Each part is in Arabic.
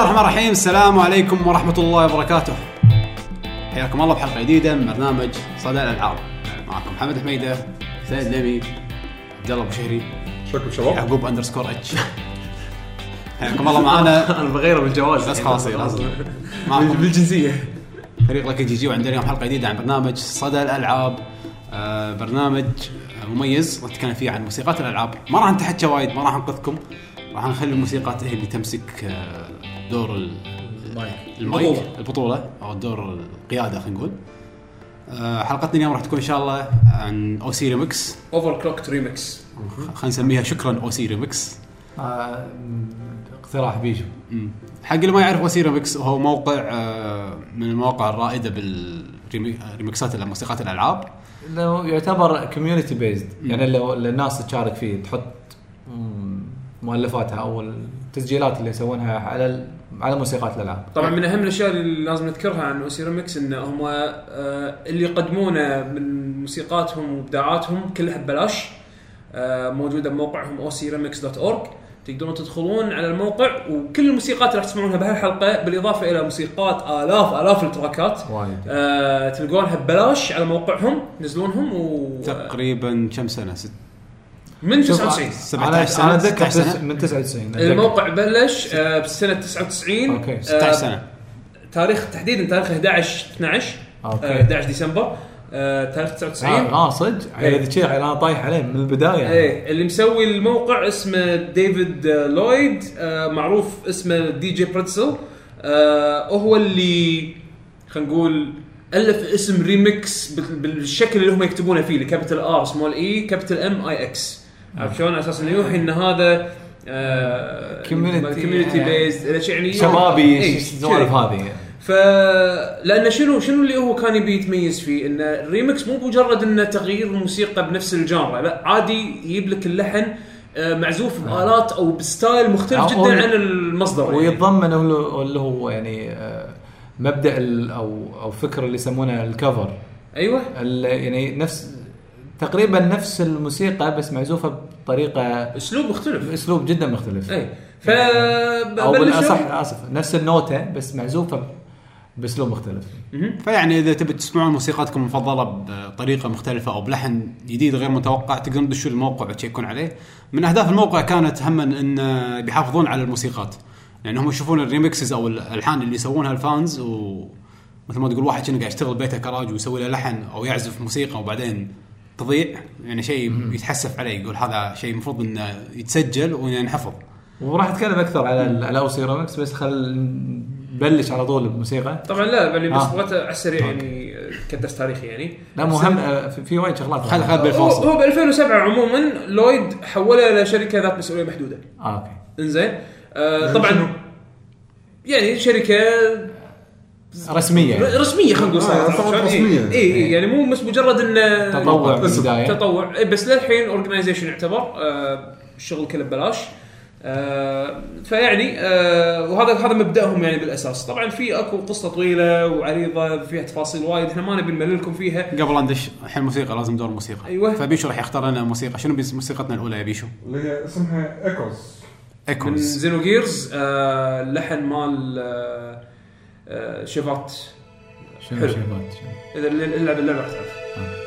الله الرحمن الرحيم. السلام عليكم ورحمة الله وبركاته. حياكم الله بحلقة جديدة من برنامج صدى الألعاب. معكم محمد حميدة سيد لمي عبد الله أبو شهري شكرا شباب. يعقوب أندرسكور اتش حياكم الله معانا. أنا بغيره بالجواز. بس خلاص لازم. معكم. بالجنسية. فريق لك جي جي وعندنا اليوم حلقة جديدة عن برنامج صدى الألعاب. آه برنامج مميز نتكلم فيه عن موسيقات الألعاب. ما راح نتحكى وايد ما راح ننقذكم راح نخلي الموسيقات هي اللي تمسك آه، دور ال- المايك. البطولة. البطولة. أو دور القيادة خلينا نقول. آه، حلقتنا اليوم راح تكون إن شاء الله عن OC ReMix OverClocked ReMix خلينا نسميها شكرا OC ReMix آه، اقتراح بيجو. حق اللي ما يعرف OC ReMix هو موقع آه، من المواقع الرائدة بال remixات موسيقات الألعاب. لو يعتبر community based يعني لو الناس تشارك فيه تحط مؤلفاتها أو التسجيلات اللي يسوونها على على موسيقات الألعاب. طبعا من أهم الأشياء اللي لازم نذكرها عن OC ReMix إن هم آه، اللي يقدمونه من موسيقاتهم وإبداعاتهم كلها ببلاش آه، موجودة بموقعهم ocremix.org تقدرون تدخلون على الموقع وكل الموسيقات اللي راح تسمعونها بهالحلقة بالإضافة إلى موسيقات آلاف آلاف ال trackات وايد. آه، تلقونها ببلاش على موقعهم ينزلونهم و تقريبا كم سنة؟ ست من شوف، 99 17 أنا سنة، أنا اتذكر 16 سنة. تس- من 99 أتذكر. الموقع بلش آه، بسنه 99 أوكي، 16 سنة. تاريخ تحديدا تاريخ 11 12 أوكي. آه، 11 ديسمبر. آه، تاريخ 99 آه, آه صدق. إيه. إذا شيء أنا طايح عليه من البداية. إيه. اللي مسوي الموقع اسمه ديفيد آه، لويد. آه، معروف اسمه djpretzel. آه، هو اللي خلينا نقول ألف اسم ريمكس بال- بالشكل اللي هم يكتبونه فيه capital R small e capital M I X. عرفت شلون؟ على أساس إنه يوحي إن هذا community- community based يعني شبابي إيه، السوالف. هذه؟ ف لأن شنو شنو اللي هو كان يبي يتميز فيه؟ إن الريمكس مو مجرد إنه تغيير الموسيقى بنفس ال genre لا عادي يجيب لك اللحن آه، معزوف بآلات أو ب style مختلف جدا عن المصدر يعني. ويتضمن اللي هو يعني آه، مبدأ أو أو فكر اللي يسمونه الكفر أيوه. يعني نفس تقريبا نفس الموسيقى بس معزوفة بطريقة أسلوب مختلف باسلوب جدا مختلف أي ف أو بالأصح آسف نفس النوتة بس معزوفة بأسلوب مختلف. فيعني إذا تبي تسمعون موسيقاتكم المفضلة بطريقة مختلفة أو بلحن جديد غير متوقع تقدرون تدشون الموقع وتشيكون عليه. من أهداف الموقع كانت هم أن بيحافظون على الموسيقات. لأن هم يشوفون ال remixes أو الألحان اللي يسوونها ال fans و مثل ما تقول واحد كأنه قاعد يشتغل بيته كراج ويسوي له لحن أو يعزف موسيقى وبعدين تضيع يعني شيء يتحسف عليه يقول هذا شيء المفروض إنه يتسجل وينحفظ. وراح أتكلم أكثر على ال- على OC ReMix بس خل نبلش على طول بموسيقى. طبعا لا بس آه. بغيت على السريع يعني كدرس تاريخي يعني. لا مهم آه، في- في وايد شغلات. خل خل هو بالفاصل. هو ب 2007 عموما لويد حوله لشركه ذات مسؤولية محدودة. آه أوكي. إنزين؟ آه طبعا؟ يعني شركة رسمية يعني. رسمية خلينا نقول آه، شلون؟ رسمية. اي اي يعني مو بس مجرد انه تطوع. بالبدايه تطوع إي، بس للحين organization يعتبر آه الشغل كله ببلاش آه فيعني آه وهذا هذا مبدأهم يعني بالأساس طبعا في أكو قصة طويلة وعريضة فيها تفاصيل وايد إحنا ما نبي نمللكم فيها قبل لا ندش الحين موسيقى لازم دور موسيقى. أيوة. فبيشو راح يختار لنا موسيقى شنو موسيقتنا الأولى يا بيشو؟ اللي هي اسمها Echoes من Echoes Xenogears آه اللحن مال آه Shevat. شنو حلو. Shevat؟ إذا اللي اللي لعب اللعبة راح تعرف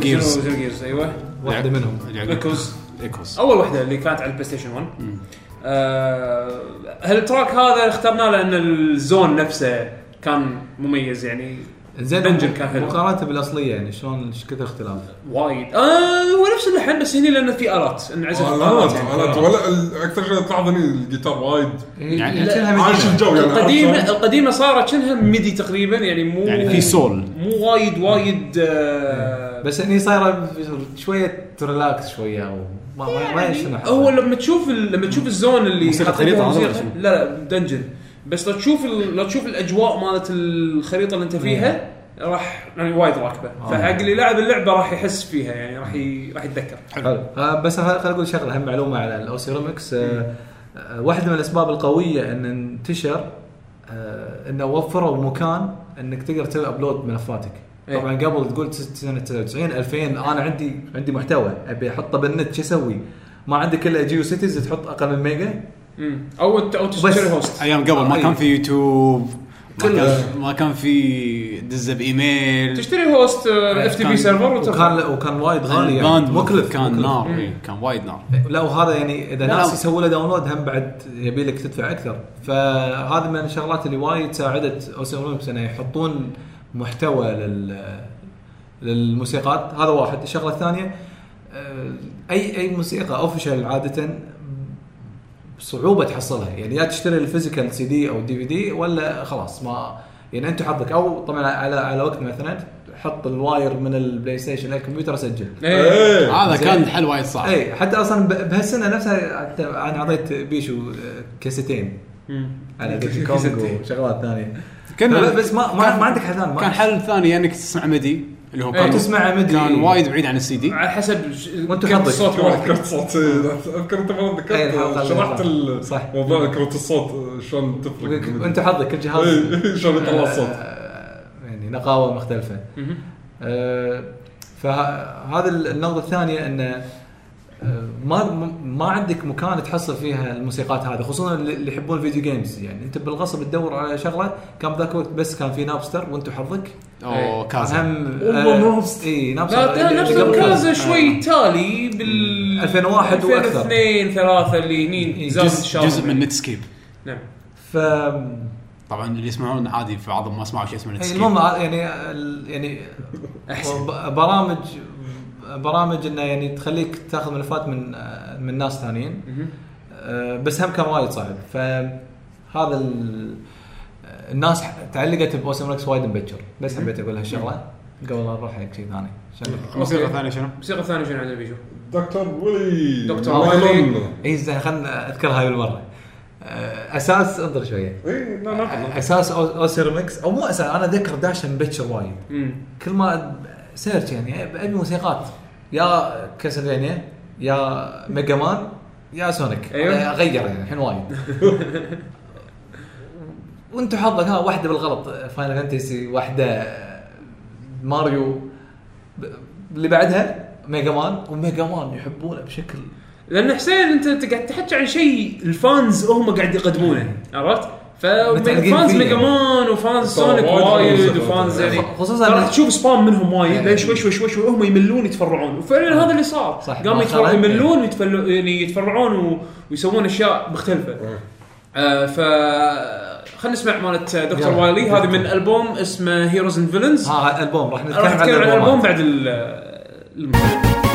Gears. Gears أيوه. واحدة منهم. ايكوز ايكوز أول واحدة اللي كانت على البلاي ستيشن 1 آه ها ال track هذا اخترناه لأن ال zone نفسه كان مميز يعني زين dungeon كان حلو. مقارنة بالأصلية يعني شلون إيش كثر اختلاف؟ وايد. آه هو نفس اللحن بس هني لأن في آلات انعزف آه، آلات. آلات يعني آلات. ولا أكثر شيء تلاحظ هني الجيتار وايد. يعني لا، كأنها عايش. الجو يعني القديمه؟ القديمة صارت كأنها MIDI تقريبا يعني مو يعني في soul. مو وايد وايد آه بس هني صايره شوية relax شوية أو ما ما ما شنو. هو لما تشوف ال- لما تشوف ال zone اللي شنو؟ لا لا dungeon بس لو تشوف ال- لو تشوف الأجواء مالت الخريطة اللي أنت فيها راح يعني وايد راكبه فحق اللي لعب اللعبة راح يحس فيها يعني راح ي... راح يتذكر. حلو. آه، بس خل خل أقول شغلة هم معلومة على ال OC ReMix آه، آه، واحدة من الأسباب القوية إن انتشر آه، إنه وفروا مكان إنك تقدر تسوي upload ملفاتك إيه. طبعا قبل تقول سنه 99 2000 أنا عندي عندي محتوى أبي أحطه بالنت شو أسوي؟ ما عندك الا GeoCities تحط أقل من mega. أو ت- أو تشتري host أيام قبل ما. كان في يوتيوب ما. كان ما كان في دزة بإيميل تشتري host FTP server وكان وكان وايد غالي يعني مكلف كان مكلف. نار مم. إيه، كان وايد نار لا وهذا يعني إذا ناس. يسووا له download هم بعد يبي لك تدفع أكثر فهذا من الشغلات اللي وايد ساعدت اوسيمونكس إنه يحطون محتوى لل للموسيقات هذا واحد. الشغلة الثانية آه، أي أي موسيقى official عادة صعوبة تحصلها. يعني يا تشتري ال physical CD أو DVD ولا خلاص ما يعني أنت حظك. أو طبعا على على وقت مثلا حط ال wire من البلاي ستيشن للكمبيوتر أسجل. إيه. إيه. هذا زين. كان حل وايد صعب. اي حتى أصلا بهالسنة نفسها أنا أعطيت بيشو آه، كاسيتين. مم. على كونغ وشغلات ثانية. كنا بس ما ما, ما عندك حل ثاني كان حل ثاني انك تسمع مدي اللي هو إيه. كان تسمع مدي. كان وايد بعيد عن السي دي على حسب كم حظك. الصوت في واحد مالك. كرت صوت إيه، أذكر أنت إيه، الحلقة ذكرت اللي شرحت صح. ال- صح. موضوع كرت الصوت شلون تفرق وأنت حظك كل جهاز إيه، شلون يطلع الصوت آه، يعني نقاوة مختلفة. آه، فهذا النقطة الثانية انه ما ما عندك مكان تحصل فيها الموسيقات هذه خصوصا اللي اللي يحبون ال video games يعني. أنت بالغصب تدور على شغلة كان بذاك الوقت بس كان في Napster وأنت حظك. أو Kazaa. هم والله آه، Napster. إي Napster قبل Kazaa. شوي تالي بال 2001 وأكثر. 2002 3 اللي هني زاد جزء. جزء من Netscape نعم. ف طبعا اللي يسمعون عادي في بعضهم ما سمعوا شيء اسمه Netscape المهم يعني ال- يعني برامج برامج إنه يعني تخليك تاخذ ملفات من من ناس ثانيين. آه، بس هم كان وايد صعب فهذا ال- الناس تعلقت ب OC ReMix وايد مبكر بس حبيت أقول هالشغلة قبل لا نروح حق شيء ثاني أوكي. الثانية شنو؟ الموسيقى الثانية شنو عندنا بيشو؟ Dr. Wily Dr. Wily. اي زين خلنا اذكر هاي بالمرة آه، أساس انظر شوية اي لا لا أساس OC ReMix أو مو أساس أنا اتذكر داش مبكر وايد. كل ما search يعني أبي موسيقات. يا Castlevania يا Mega Man يا Sonic. أيوه. اغير يعني الحين وايد. وانت حظك ها واحدة بالغلط. Final Fantasy واحدة ماريو. اللي بعدها Mega Man. و Mega Man يحبونه بشكل لأن حسين أنت قاعد تحكي عن شيء ال fans هم قاعد يقدمونه عرفت؟ ف fans فيه Mega Man و fans Sonic وايد. و fans يعني خصوصاً راح تشوف spam منهم وايد يعني. بعدين شوي شوي شوي شوي هم يملون يتفرعون وفعلا هذا اللي صار صح. قاموا. يتفرعون يملون يعني يتفرعون و... ويسوون أشياء مختلفة آه ف خلينا نسمع مالت Dr. Wily هذه من ألبوم اسمه Heroes and Villains ها ألبوم راح نتكلم عن الألبوم. بعد ال- الموسيقى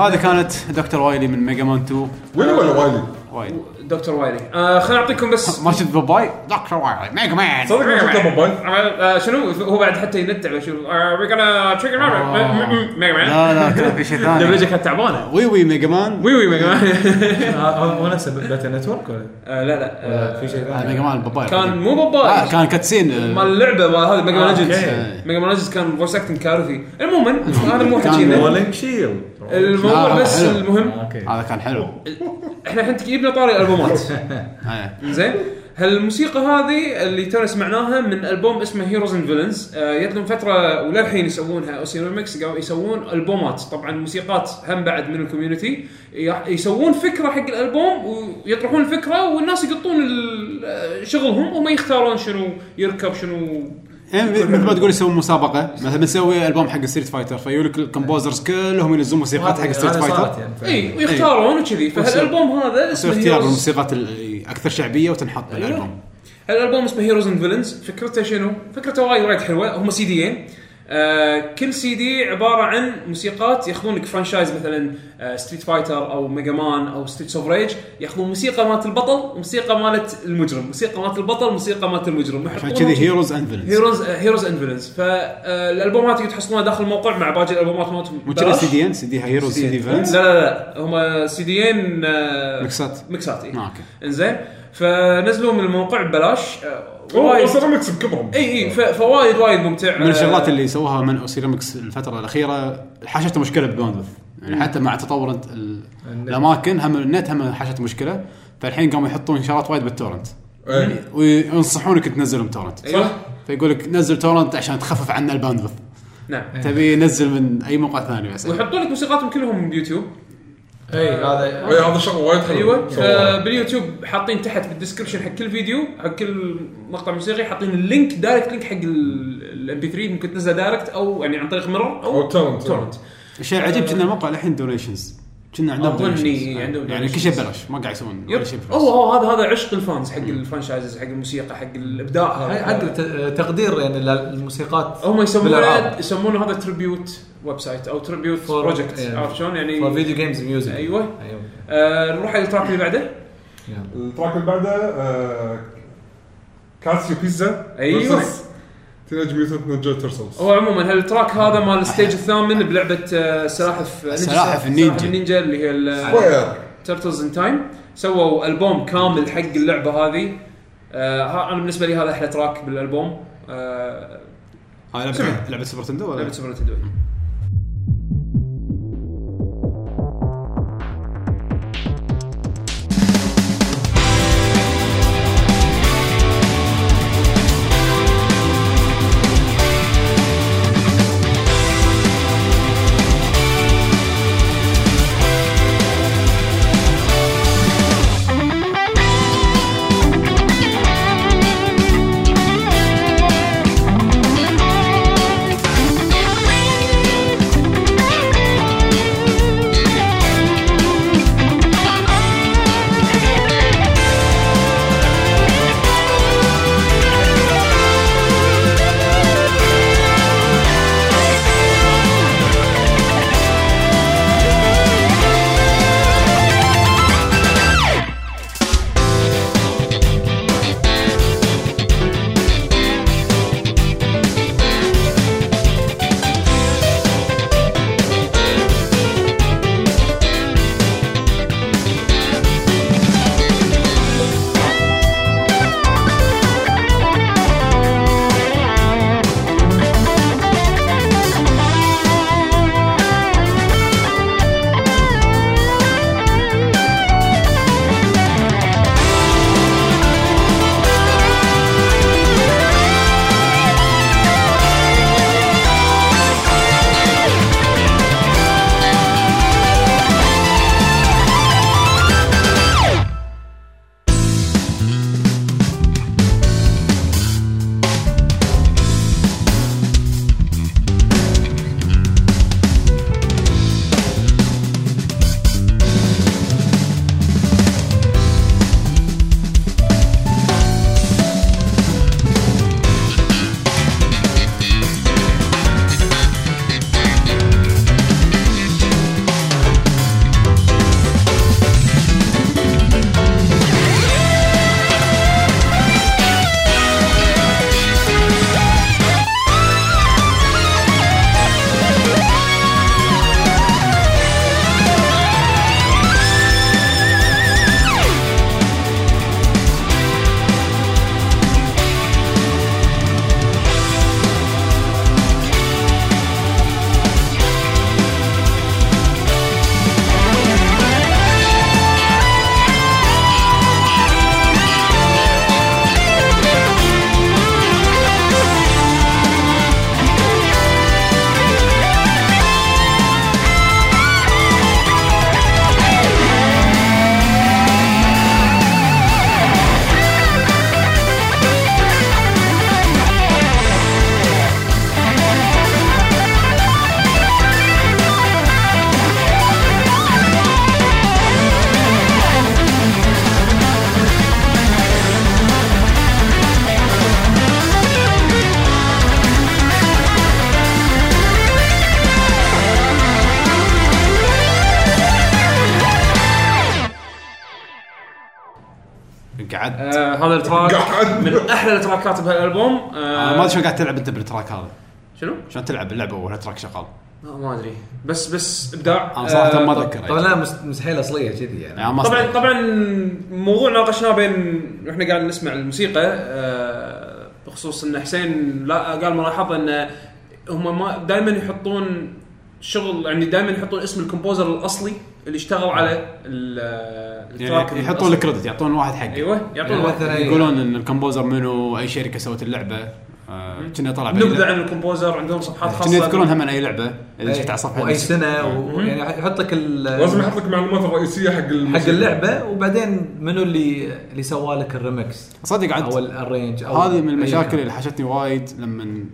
هذه كانت دكتور وايلي من ميجا مان 2 وين ولا وايلي؟ وايلي. دكتور وايلي. آه خليني أعطيكم بس ما شفت باباي دكتور وايلي ميجا مان. صدق ما شفته موبايل؟ آه شنو؟ هو بعد حتى ينتع شو وي gonna trigger ميجا مان. لا لا كان في شيء دبلجة ثاني كانت تعبانة. وي وي ميجا مان. وي وي ميجا مان. هذا مو نفسه باتل نتورك ولا؟ آه، لا لا. في شيء آه، ثاني؟ ميجا مان باباي كان مو آه بابا كان كاتسين مال اللعبة مال هذه ميجا مان آه، ليجندز. Mega Man Legends كان voice acting كارثي. عموما هذا مو كان حكينا رولينج شيلد الموضوع لا، بس حلو. المهم. أوكي. هذا كان حلو. إحنا الحين جبنا طاري الألبومات. آه. زين. هالموسيقى هذه اللي تونا سمعناها من ألبوم اسمه Heroes and Villains يد لهم فترة وللحين يسوونها. OC ReMix قاموا يسوون ألبومات. طبعا موسيقات هم بعد من ال community يسوون فكرة حق الألبوم ويطرحون الفكرة والناس يقطون شغلهم وما يختارون شنو يركب شنو مثل ما تقول يسوون مسابقة. مثلا بنسوي ألبوم حق Street Fighter فيقول لك ال composers كلهم ينزلون موسيقات حق Street Fighter يعني. اي ويختارون وكذي. فهالألبوم هذا اسمه اختيار Heroes بالموسيقات الاكثر شعبية وتنحط بالألبوم. الالبوم اسمه Heroes and Villains فكرته شنو؟ فكرته وايد وايد حلوة. هم سي ديين آه كل سي دي عبارة عن موسيقات ياخذون لك franchise مثلا آه Street Fighter أو Mega Man أو Streets of Rage ياخذون موسيقى مالت البطل وموسيقى مالت المجرم، موسيقى مالت البطل موسيقى مالت المجرم. عشان كذي heroes and villains heroes heroes and villains فالالبومات تقدر تحصلونها داخل الموقع مع باقي الألبومات مالتهم مو سي دي إن؟ سي دي هيروز سي دي لا فيلنز لا لا هم سي ديين آه ميكسات. ميكسات إيه. آه، okay. إنزين. فنزلوا من الموقع ببلاش. آه، وايد. OC ReMix بكبرهم إي إي فوايد وايد ممتع. من الشغلات اللي سووها من OC ReMix الفترة الأخيرة حاشته مشكلة بال bandwidth يعني حتى مع تطور. الأماكن هم النت هم حاشته مشكلة. فالحين قاموا يحطون شغلات وايد بال torrent. إيه. وينصحونك تنزلهم torrent. أيوه. فيقول لك نزل torrent عشان تخفف عنا ال bandwidth نعم. تبي نزل من أي موقع ثاني بس. ويحطون لك موسيقاتهم كلهم بيوتيوب اي هذا إيه، هذا شغله وايد حلو. أيوه. سووه. باليوتيوب حاطين تحت بال description حق كل فيديو حق كل مقطع موسيقي حاطين ال link direct link حق ال MP3 ممكن تنزله direct أو يعني عن طريق mirror أو أو torrent. torrent الشيء العجيب كنا الموقع الحين donations كنا عندهم donations. عندهم يعني كل شيء ببلاش ما قاعد يسوون ولا يب شيء هو هذا هذا عشق ال fans حق ال franchises حق الموسيقى حق الإبداع هذا. تقدير يعني للموسيقات هم يسمونه. يسمونه هذا tribute website أو tribute for- project يعني عرفت شلون يعني for video games music أيوه أيوه آه نروح على ال track اللي بعده. ال track اللي بعده آه، Casio Pizza أيوة. Teenage Mutant Ninja Turtles هو عموما هال track هذا مال ال stage الثامن بلعبه سلاحف سلاحف النينجا. سلاحف النينجا اللي هي Turtles in Time سووا البوم كامل حق اللعبه هذه آه ها- أنا بالنسبة لي هذا أحلى track بالالبوم آه هاي. لعبه لعبه Super Nintendo ولا لعبه Super Nintendo أحلى التراكات بهالالبوم أنا آه ما أدري شلون قاعد تلعب أنت بال track هذا. شنو؟ شلون تلعب اللعبة ولا track شغال؟ آه ما أدري. بس بس إبداع. أنا صراحة آه، ما أتذكر. طبعا لا مست- مستحيل اصليه كذي يعني. يعني ما طبعا. طبعا موضوع ناقشناه بين وإحنا قاعد نسمع الموسيقى آه، بخصوص إن حسين لا قال ملاحظة إن هم ما دائما يحطون شغل يعني دائما يحطون اسم ال composer الأصلي اللي اشتغل على ال- track يعني يحطون. ال credit يعطون واحد حق أيوه يعطون يعني. مثلا يقولون إن ال composer منو أي شركة سوت اللعبة آه، كنا طلع نبذه. عن ال composer عندهم صفحات خاصة كنا يذكرون هم أي لعبة إذا أي- شفت على صفحه وأي. سنة و... يعني يحط لك لازم يحط لك معلومات الرئيسية حق حق. اللعبة وبعدين منو اللي اللي سوى لك الريمكس صدق عاد أو ال arrange أو هذه من المشاكل. اللي حشتني وايد لما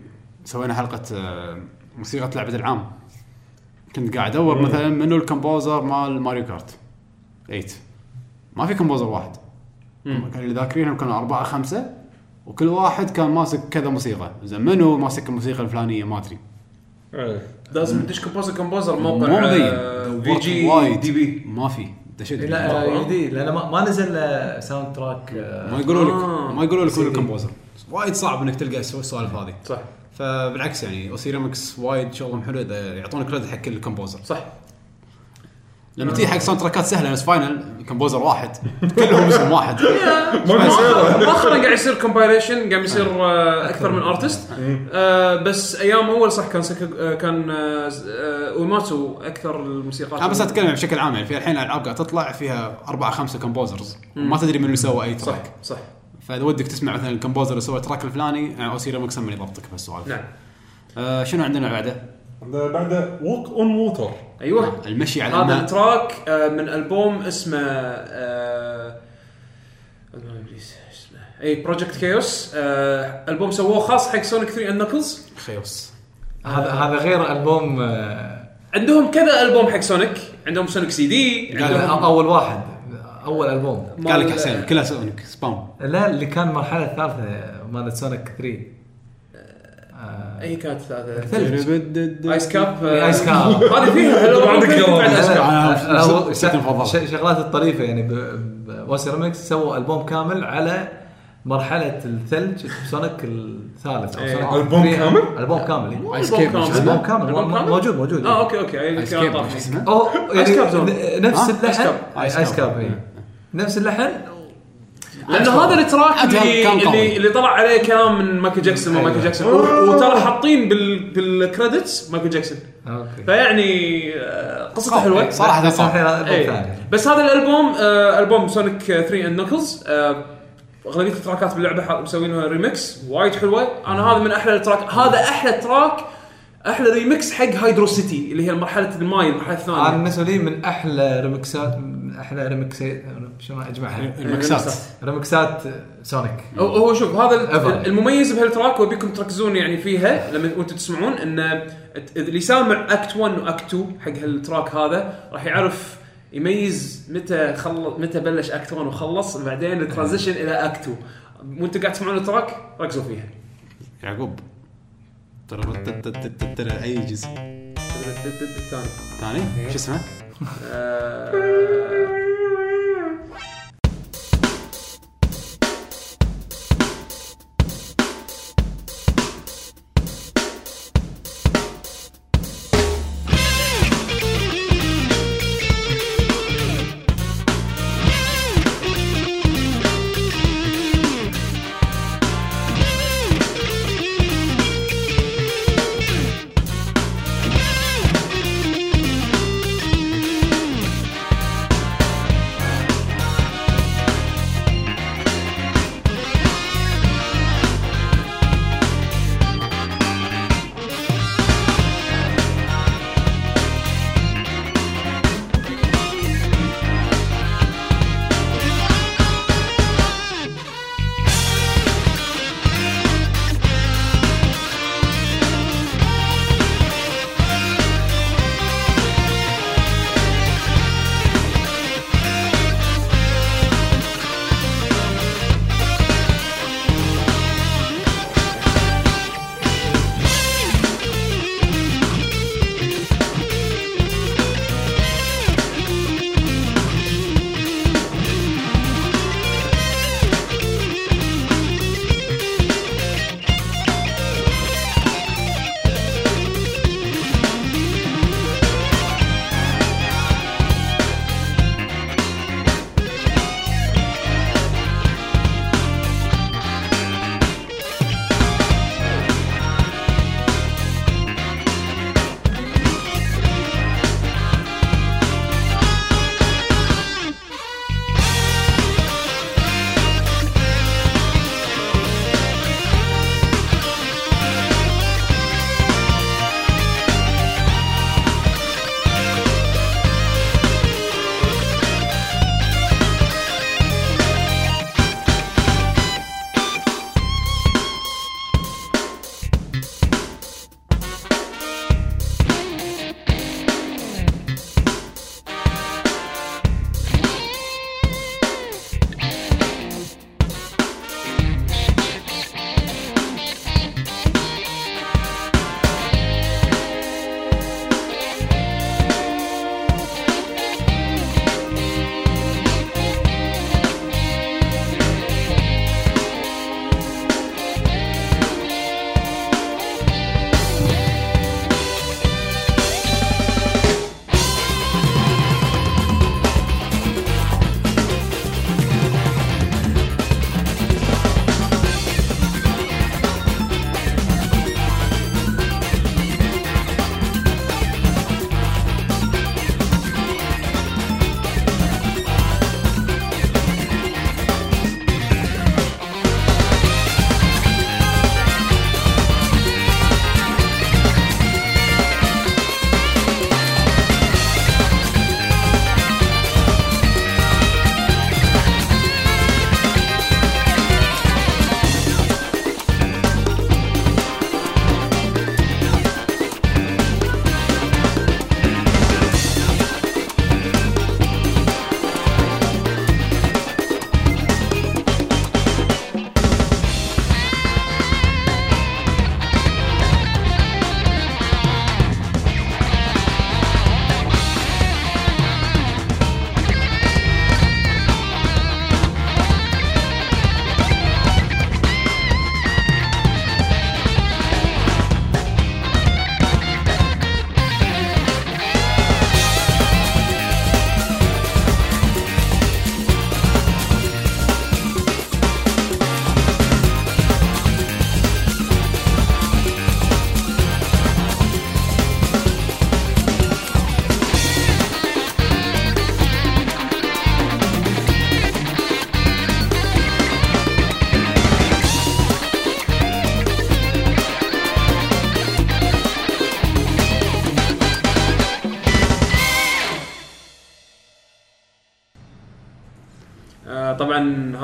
سوينا حلقة آه، موسيقى لعبة العام كنت قاعد أدور مثلا منو ال composer مال Mario Kart. 8 ما في composer واحد. كانوا اللي ذاكرينهم كانوا أربعة خمسة وكل واحد كان ماسك كذا موسيقى. زين منو ماسك الموسيقى الفلانية؟ ما أدري. إيه. لازم تدش composer composer موقع مو مبين آه، VGMdb ما في. دشت لا آه، جديد لأن ما, ما نزل آه، soundtrack آه، ما يقولوا لك آه. ما يقولوا لك. ال composer. وايد صعب إنك تلقى السو- السوالف هذه. صح. فبالعكس يعني OC ReMix وايد شغلهم حلو إذا يعطونك credit حق كل ال composer صح. لما تيجي حق sound تراكات سهلة نفس Final composer واحد. كلهم اسم واحد. مؤخرا قاعد يصير compilation قاعد يصير آه، أكثر. من artist آه، بس أيام أول صح كان سك... آه، كان Uematsu أكثر الموسيقات أنا بس أتكلم بشكل عام يعني في الحين العاب قاعد تطلع فيها أربعة خمسة composers ما تدري من اللي سوى أي صح track صح. فإذا ودك تسمع مثلا ال composer اللي سوى ال track الفلاني يعني OC ReMix هم اللي يضبطك بهالسوالف. نعم. آه شنو عندنا بعده؟ عندنا بعده Walk on Water أيوه. المشي على هذا ال track آه، من ألبوم اسمه آه، ابليس إيش اسمه؟ اي Project Chaos ألبوم سووه خاص حق Sonic 3 and Knuckles Chaos هذا هذا غير ألبوم آه، عندهم كذا ألبوم حق Sonic عندهم Sonic CD عندهم أول واحد. أول ألبوم قال لك حسين كلها Sonic spam لا اللي كان المرحله الثالثة مالت Sonic 3 آه، أي كانت ثلج Ice Cap Ice Cap. هذه فيها هلو عندك عندك يلا. بعد Ice Cap أنا لا، هو ست- ست المفضلة. ش- شغلات الطريفة يعني ب OC ReMix سووا ألبوم كامل على مرحلة الثلج ب Sonic الثالث أو إيه. Sonic ألبوم 3. كامل؟ ألبوم كامل إيه. Ice Cap؟ ألبوم كامل ألبوم مو- كامل؟ موجود موجود آه okay okay أي Ice Cap Zone. ن- نفس؟ اللحن Cap. Ice Cap. نفس اللحن؟ لأنه هذا ال track اللي. اللي, اللي طلع عليه كلام من مايكل جاكسون أيوة. ومايكل جاكسون. و- وترى حاطين بال بال credits مايكل جاكسون. okay. فيعني آه، قصته حلوة. صراحة صح. ثاني بس هذا الألبوم آه ألبوم Sonic 3 and Knuckles آه اغلبيه التراكات باللعبه مسوينها ريمكس وايد حلوة. أنا هذا من أحلى ال track هذا أحلى track أحلى ريمكس حق Hydro City اللي هي مرحله الماي المرحلة أنا الثانية بالنسبة لي من أحلى ريمكسات من أحلى ريمكسات شلون أجمعها؟ المكسات. ريمكسات Sonic. هو- هو شوف هذا. المميز بهال track وبيكم تركزون يعني فيها لما وأنتم تسمعون إن اللي سامع act 1 و act 2 حق هال track هذا راح يعرف يميز متى خلص متى بلش act 1 وخلص بعدين ال transition إلى act 2 وأنتم قاعد تسمعون ال track ركزوا فيها. يعقوب. ترى ترى أي جزء؟ الثاني ثاني. شو اسمه؟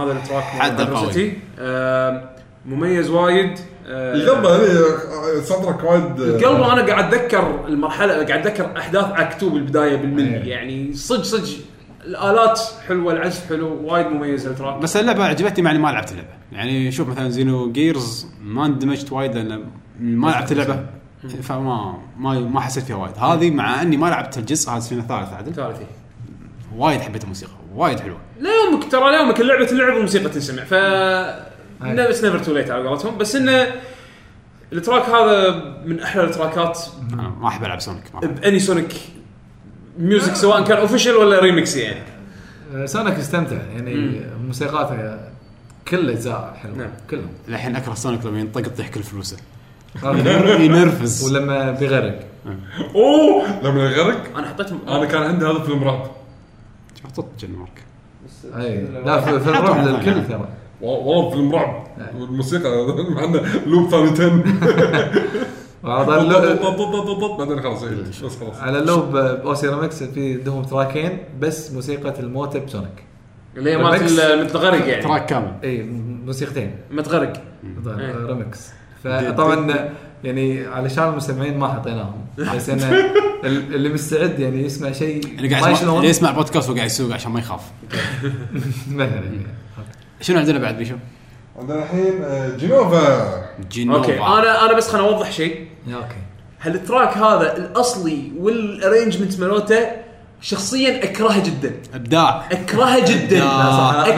هذا ال track حد قوي. آه، مميز وايد. آه، القلب هني صدرك وايد القلب أنا قاعد أتذكر المرحلة قاعد أتذكر أحداث عكتو بالبدايه بالملي. أيه. يعني صدق صدق الآلات حلوة العزف حلو وايد مميز ال track. بس اللعبة عجبتني مع إني ما لعبت اللعبة. يعني شوف مثلا Xenogears ما اندمجت وايد لأن ما لعبت اللعبة. فما ما ما حسيت فيها وايد. هذه مع إني ما لعبت الجزء هذا السنة الثالث عدل ثالثي وايد حبيت الموسيقى. وايد حلوة. ليومك ترى ليومك اللعبه تلعب والموسيقى تنسمع ف بس never too late على قولتهم. بس إنه ال track هذا من أحلى ال track ات ما أحب ألعب Sonic. ب any Sonic music سواء كان official ولا ريمكس يعني. Sonic استمتع يعني موسيقاته كل الاجزاء حلوة نعم. كلهم. الحين أكره Sonic لما ينطق يطيح كل فلوسه ولما ينرفز. بيغرق. أوه! لما يغرق؟ أنا حطيت أنا كان عندي هذا في المرعب حطيت جن مارك. أي. لا في, في الرعب للكل ترى والله في المرعب نعم. والموسيقى مع إنه لوب ثاني 10 وهذا اللو- بعدين خلاص إيه، بس خلاص. على اللوب باوسي ريمكس في دهم تراكين بس موسيقى الموت بسونيك. اللي هي مالت. المتغرق يعني. تراك كامل. اي موسيقتين. متغرق. طبعاً ريمكس فطبعا يعني علشان المستمعين ما حطيناهم. بس انه ال- اللي مستعد يعني يسمع شيء اللي قاعد يسمع شلون اللي يسمع بودكاست وقاعد يسوق عشان ما يخاف. مثلا يعني. شنو عندنا بعد بيشو؟ عندنا الحين آه، Jenova Jenova okay أنا أنا بس خليني أوضح شيء. okay. ه ال track هذا الأصلي وال arrangement مالته شخصيا أكرهه جدا؟ إبداع. أكرهه جدا.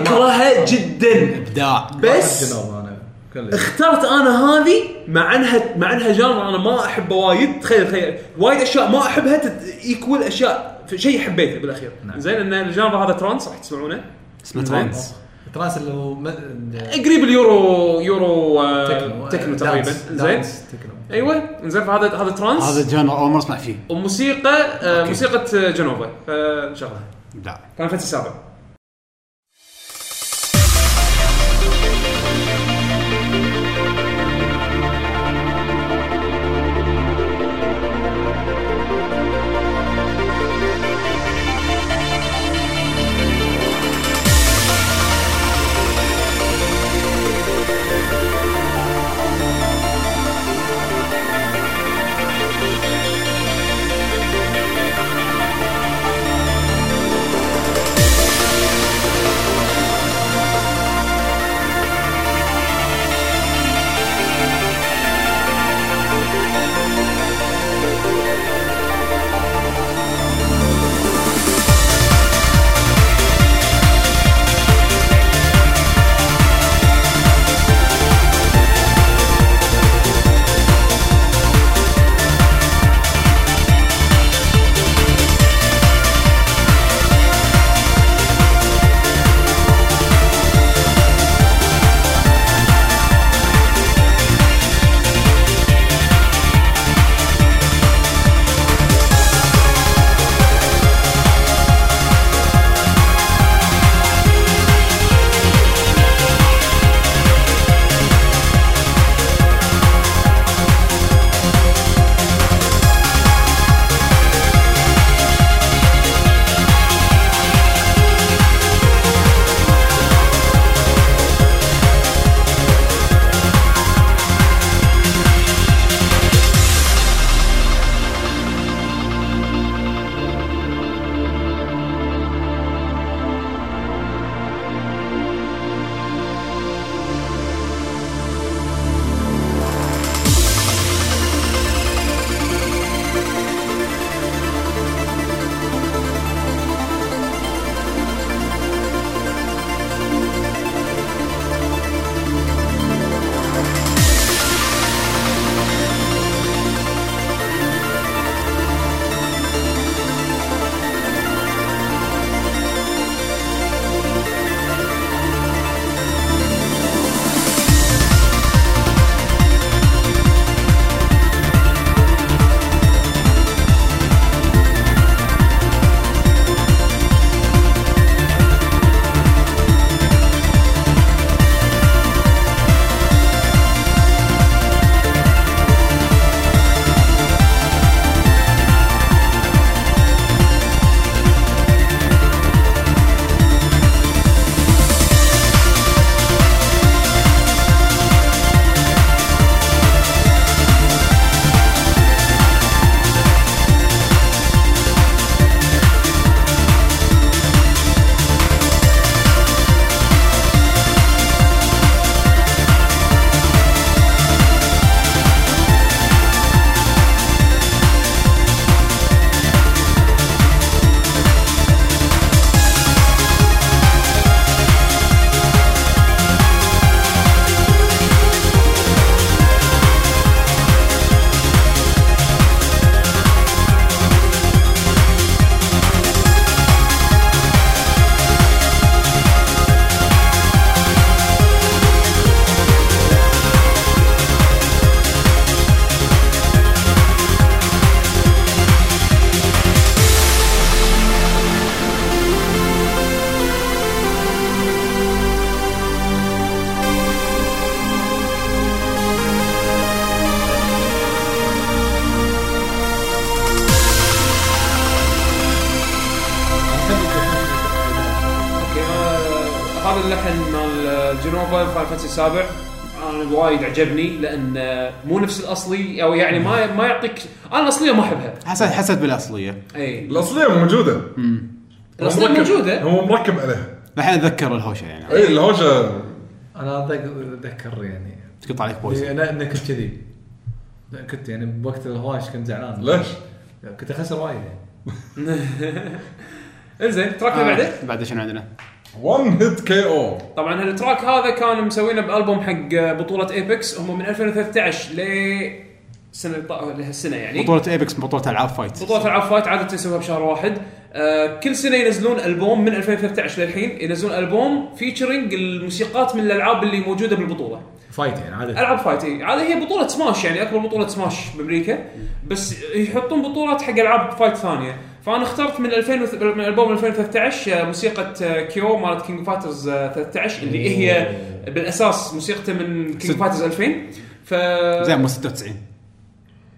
أكرهه جدا. إبداع. بس Jenova أنا كل اخترت أنا هذه مع انها مع أنها genre أنا ما احبه وايد. تخيل تخيل. وايد أشياء ما أحبها ايكول اشياء في شيء حبيته بالأخير. نعم. زين إن ال genre هذا trance راح تسمعونه. اسمه. trance. trance اللي هو م- قريب ال Euro Euro آه، techno. techno تقريبا. زين. أيوه. زين فهذا هذا trance. هذا ال genre اول مره اسمع فيه. وموسيقى آه. موسيقى آه، Jenova ابداع كان فتي السابع. عجبني لأن مو نفس الأصلي أو يعني ما ما يعطيك أنا الأصلية ما أحبها. حسيت حسيت بالأصلية. إي. الأصلية موجودة. الأصلية موجودة. هو مركب عليها. الحين أتذكر الهوشة يعني. إي الهوشة. أنا أتذكر يعني. تقطع عليك بويز. أنا كنت كذي. كنت يعني بوقت الهواش كنت زعلان. ليش؟ كنت اخسر وايد يعني. إنزين ال track اللي بعده آه، بعد شنو عندنا؟ 1 hit KO طبعا ه ال track هذا كانوا مسوينه بألبوم حق بطولة Apex هم من 2013 ل طا- لهالسنه يعني. بطولة Apex بطولة العاب fight بطولة العاب fight عادة يسويها بشهر واحد. آه كل سنة ينزلون ألبوم من 2013 للحين. ينزلون ألبوم featuring الموسيقات من الألعاب اللي موجودة بالبطولة. fight يعني عادي ألعاب fight إي. هذه هي بطولة سماش يعني أكبر بطولة سماش بأمريكا. بس يحطون بطولات حق ألعاب fight ثانية. فأنا اخترت من 2000 وث- من البوم 2013 آه، موسيقى آه، Kyo مالت King Fighters 13 اللي هي بالأساس موسيقته من King Fighters 2000 ف زين مو 96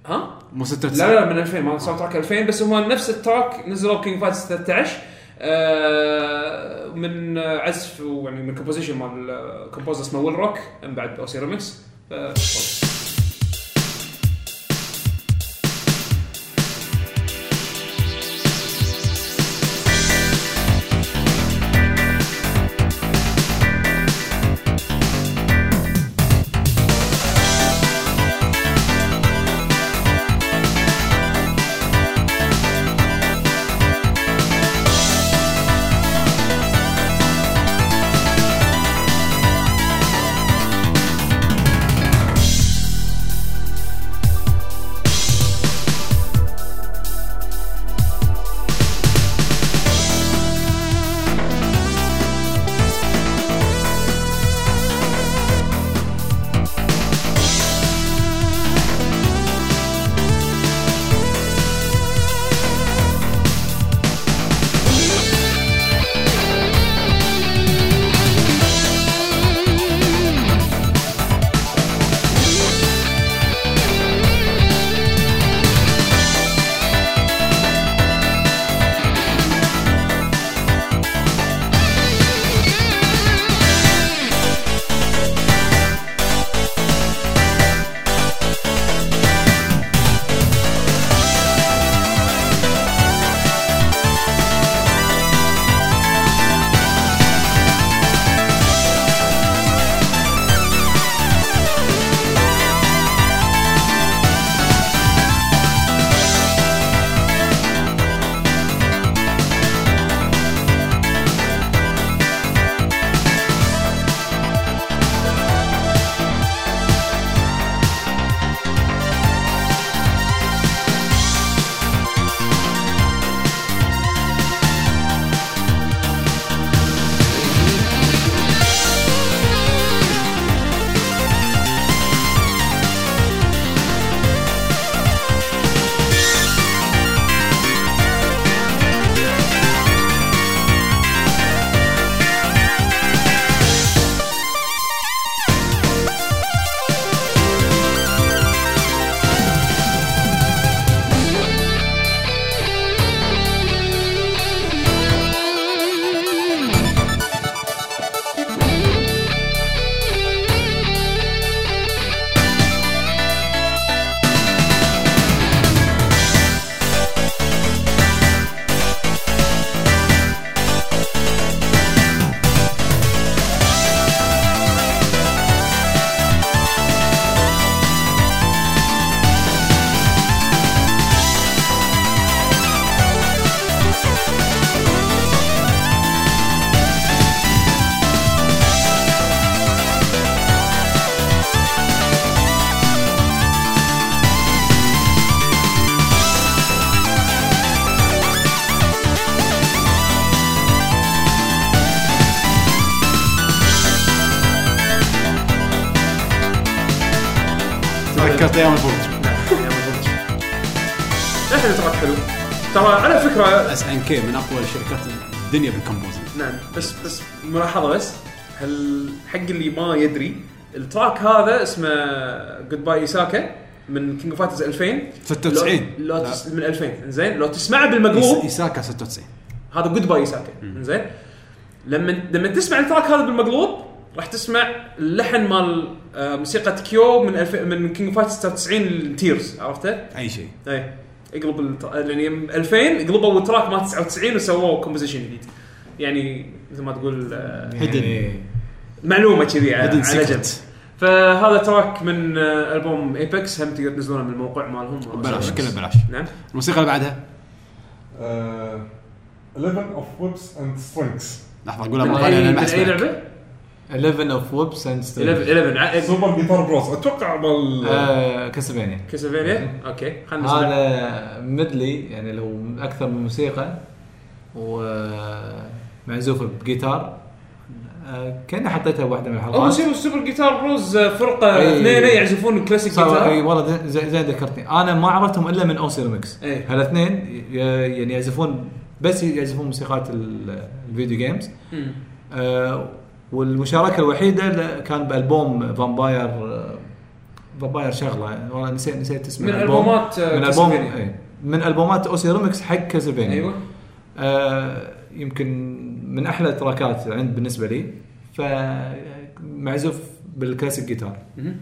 ها؟ مو لا 96 لا من 2000 ما soundtrack 2000 بس هم نفس ال track نزلوا ب King Fighters 13 آه، من آه، عزف يعني من composition مال composer اسمه Will Rock من بعد OC ReMix ف- فكره اس ان كي من أقوى شركات الدنيا بالكومبوزنج نعم بس بس ملاحظة بس هل حق اللي ما يدري التراك هذا اسمه جود باي ايساكا من كينج اوف فايترز 2000 96. لو, لو. تس... من 2000 زين لو تسمعه بالمقلوب ايساكا 96 هذا جود باي ايساكا زين لما لما تسمع التراك هذا بالمقلوب راح تسمع اللحن مال آه، موسيقى كيو من الف... من كينج فايت 96 التيرز عرفته؟ أي شيء. اي الت... يعني 2000 قلبوا التراك مال 99 وسووا كومبوزيشن جديد. يعني مثل ما تقول آه، يعني معلومة كذي على. جنب. فهذا تراك من آه، ألبوم ايبكس هم تقدر تنزلونه من الموقع مالهم. ببلاش كله ببلاش نعم. الموسيقى اللي بعدها؟ آه، 11 of whips and strings. لحظة أقولها من مره ثانية اي لعبة؟ 11 اوف ويبس اند 11 11 ع- سوبر جيتار بروس أتوقع بال Castlevania Castlevania okay خلينا نسمع. هذا medley يعني لو أكثر من موسيقى ومعزوفه بجيتار. آه، كأني حطيتها بواحدة من الحلقات. يصيروا Super Guitar Bros آه، فرقة أي. اثنين يعزفون كلاسيك صار إي جيتار والله زي, زي ذكرتني. أنا ما عرفتهم إلا من OC ReMix إيه. هالاثنين ي- يعني يعزفون بس يعزفون موسيقات ال- ال video games مم. آه والمشاركة الوحيدة كان بألبوم Vampire آه، Vampire شغلة والله نسيت نسيت اسم من الألبوم. ألبومات، آه، من ألبوم. إيه. من ألبومات OC ReMix حق Castlevania أيوه آه يمكن من أحلى ال track ات عند بالنسبة لي فمعزوف بال classic guitar مهم.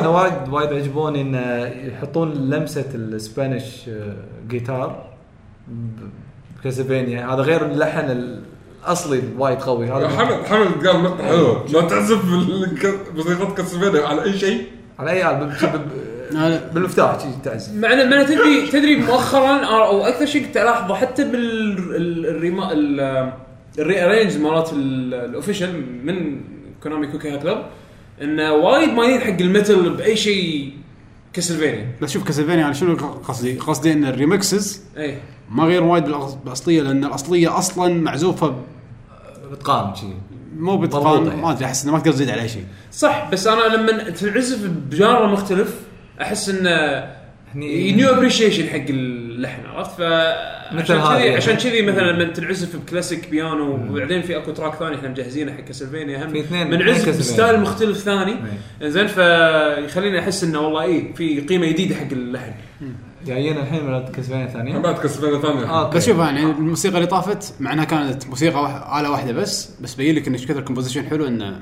أنا وايد وايد عجبوني إن يحطون لمسة ال Spanish آه، جيتار ب- ب Castlevania هذا غير اللحن الأصلي الوايد قوي. هذا حمد حمد قال نقطة حلوة. لا تعزف بموسيقى Castlevania على أي شيء؟ على أي لا، بالمفتاح تعزف. مع ان مع إن تدري تدري مؤخرا أو أكثر شيء كنت ألاحظه حتى بالريما ال rearrange مالت ال- ال official من Konami Kukeiha Club انه وايد مايلين حق ال metal بأي شيء Castlevania بس شوف Castlevania أنا شنو قصدي؟ قصدي إن ال remixes اي ما غير وايد بالأص- بالأصلية لأن الأصلية أصلا معزوفة ب- بإتقان شي. مو باتقان يعني. ما أدري أحس إنه ما تقدر تزيد عليه شيء صح بس أنا لما تنعزف ب genre مختلف أحس إنه هني new appreciation حق اللحن عرفت؟ ف مثل عشان كذي يعني. عشان كذي مثلا لما تنعزف ب classic piano وبعدين في أكو track ثاني إحنا مجهزينه حق Castlevania. هم في اثنين- اثنين ب style مختلف ثاني. إيه. زين فيخليني أحس إنه والله اي في قيمة جديدة حق اللحن. جايين الحين من Castlevania ثانية. بعد Castlevania ثانية. آه بس شوف يعني الموسيقى اللي طافت مع إنها كانت موسيقى آلة واحدة بس بس بين لك ان إيش كثر composition حلو انه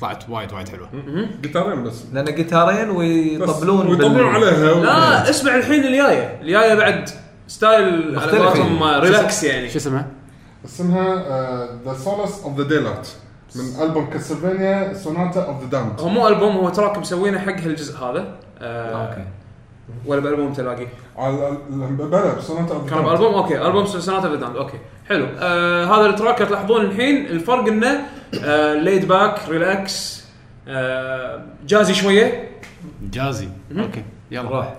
طلعت وايد وايد حلوة. جيتارين بس. لأن جيتارين ويطبلون ويطبلون عليها. لا اسمع الحين الجاية. الجاية بعد style على مختلف قولتهم يعني. relax يعني. شو اسمها؟ اسمها The Solace of the Daylight من ألبوم Castlevania Sonata of the Damned هو مو ألبوم هو track مسوينه حق هالجزء هذا. آه أوكي. ولا بألبوم تلاقيه على ال- بلا ب Sonata of the كان بألبوم؟ okay ألبوم Sonata of okay حلو. آه هذا ال track تلاحظون الحين. الفرق إنه آه laid back relax آه jazzy شوية. jazzy. okay يلا. روح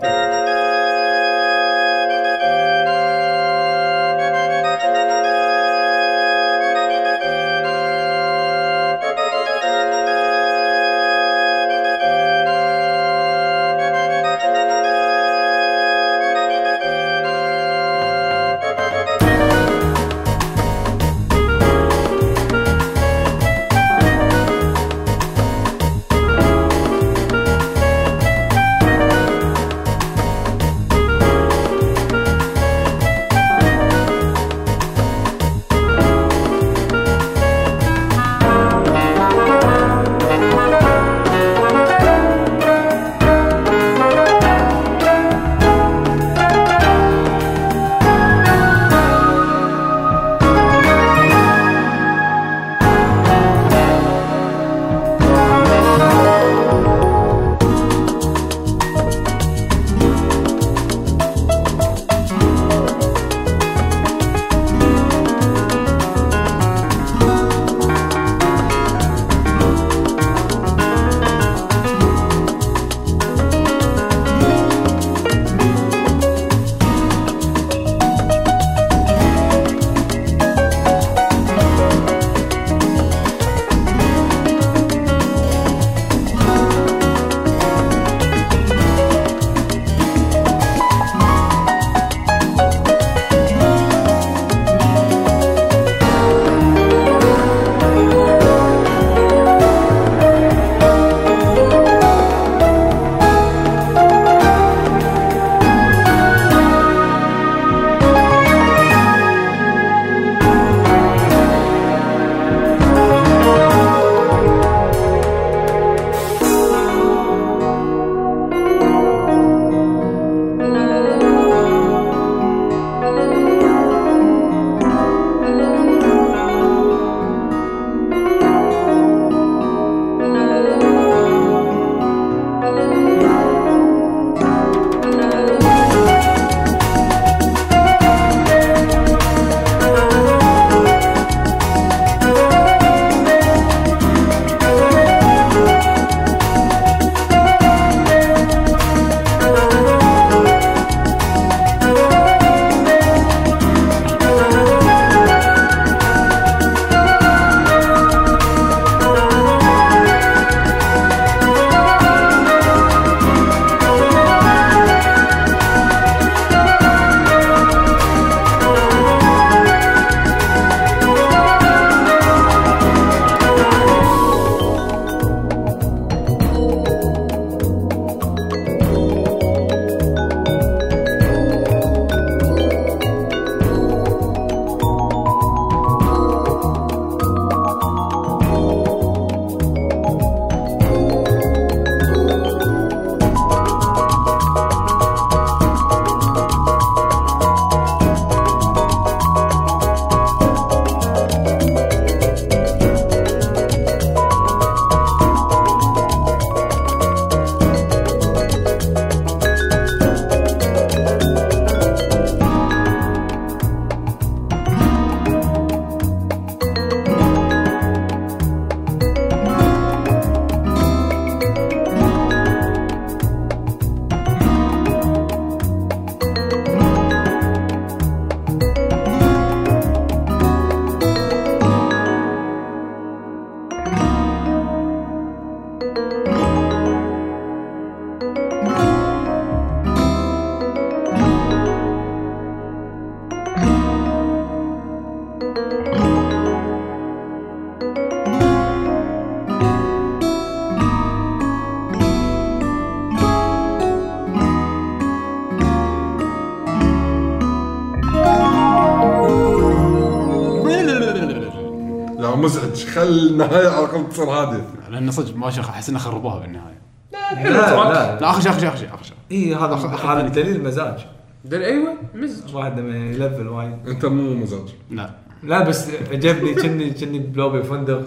خل النهاية على الاقل تصير هذه لأن صدق ما شيء أحس إنه خربوها بالنهاية. لا لا لا اخر شيء اخر شيء اخر شيء اخر شيء إي هذا هذا دليل مزاج. دل أيوه مزج واحد لما يلفل وايد. أنت مو مزاج. لا. لا بس عجبني كني كني بلوبي فندق.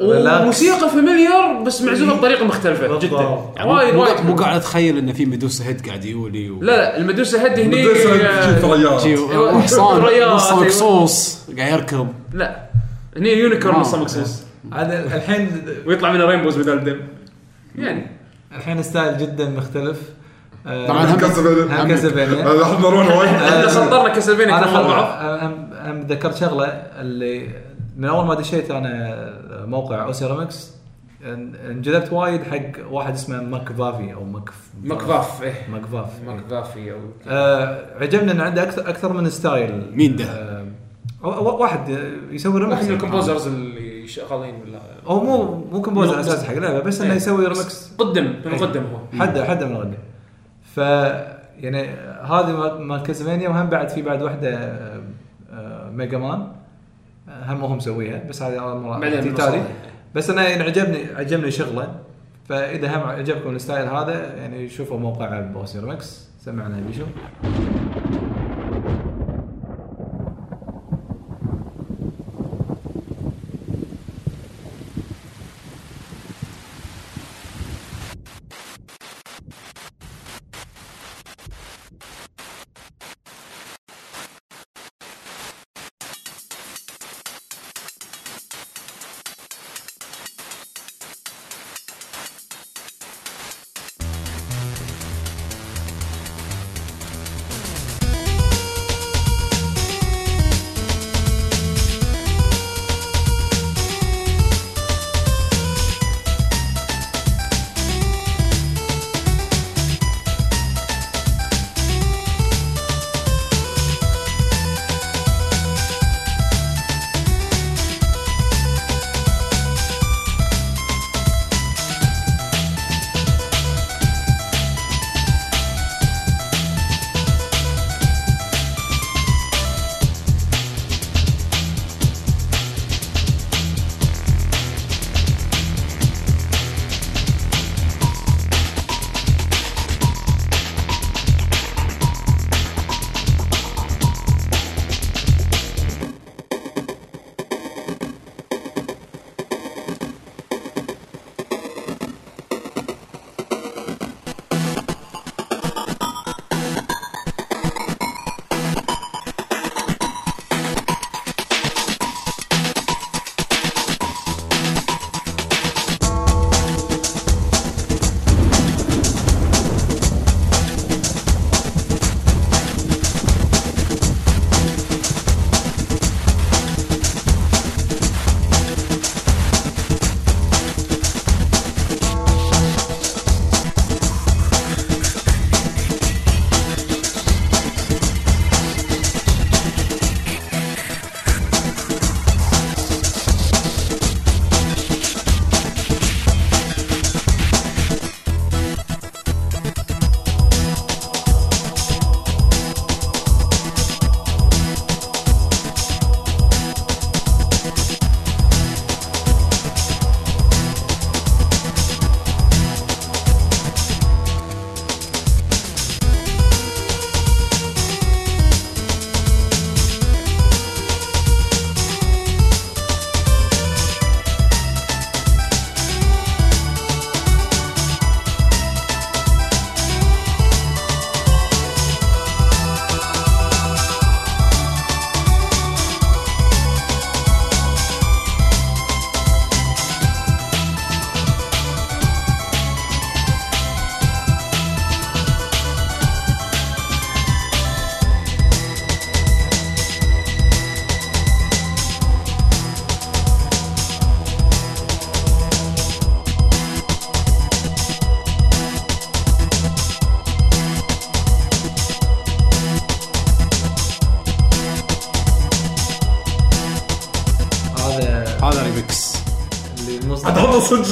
وموسيقى فاميليار بس معزوفه بطريقة مختلفة. جدا. يعني وايد مو وايد. مو قاعد أتخيل انه في ميدوسا هيد قاعد يولي و... لا لا المدوسه هدي هني وحصان الرياض، نص أيوة. مقصوص قاعد يركض. لا. هني يونيكورن آه. نص مقصوص هذا الحين ويطلع منه رينبوز بدل الدم يعني. الحين ستايل جدا مختلف. آه، طبعا هم كاسلفينيا هم كاسلفينيا احد نروح وايد إحنا سطرنا كاسلفينيا أنا كلهم مع بعض. خل- هم هم تذكرت شغلة اللي من أول ما دشيت أنا موقع اوسيرامكس إنجذبت وايد حق واحد اسمه ماك فافي أو ماك McVaff إيه. McVaff McVaffe أو آه عجبني إن عنده أكثر أكثر من style مين ده؟ آه واحد يسوي ريمكس واحد من ال composers اللي شغالين ولا هو مو مو composer أساس حق لعبه بس إنه إيه. يسوي ريمكس قدم من قدم هو. حد حد من الغد ف يعني هذه مال- Castlevania وهم بعد في بعد واحدة آه، آه، Mega Man آه، هم هو مسويها بس هذه أول مرة في تالي. بس أنا يعني عجبني عجبني شغله. فإذا هم عجبكم ال style هذا يعني شوفوا موقع ب OCRemix سمعنا بيشو.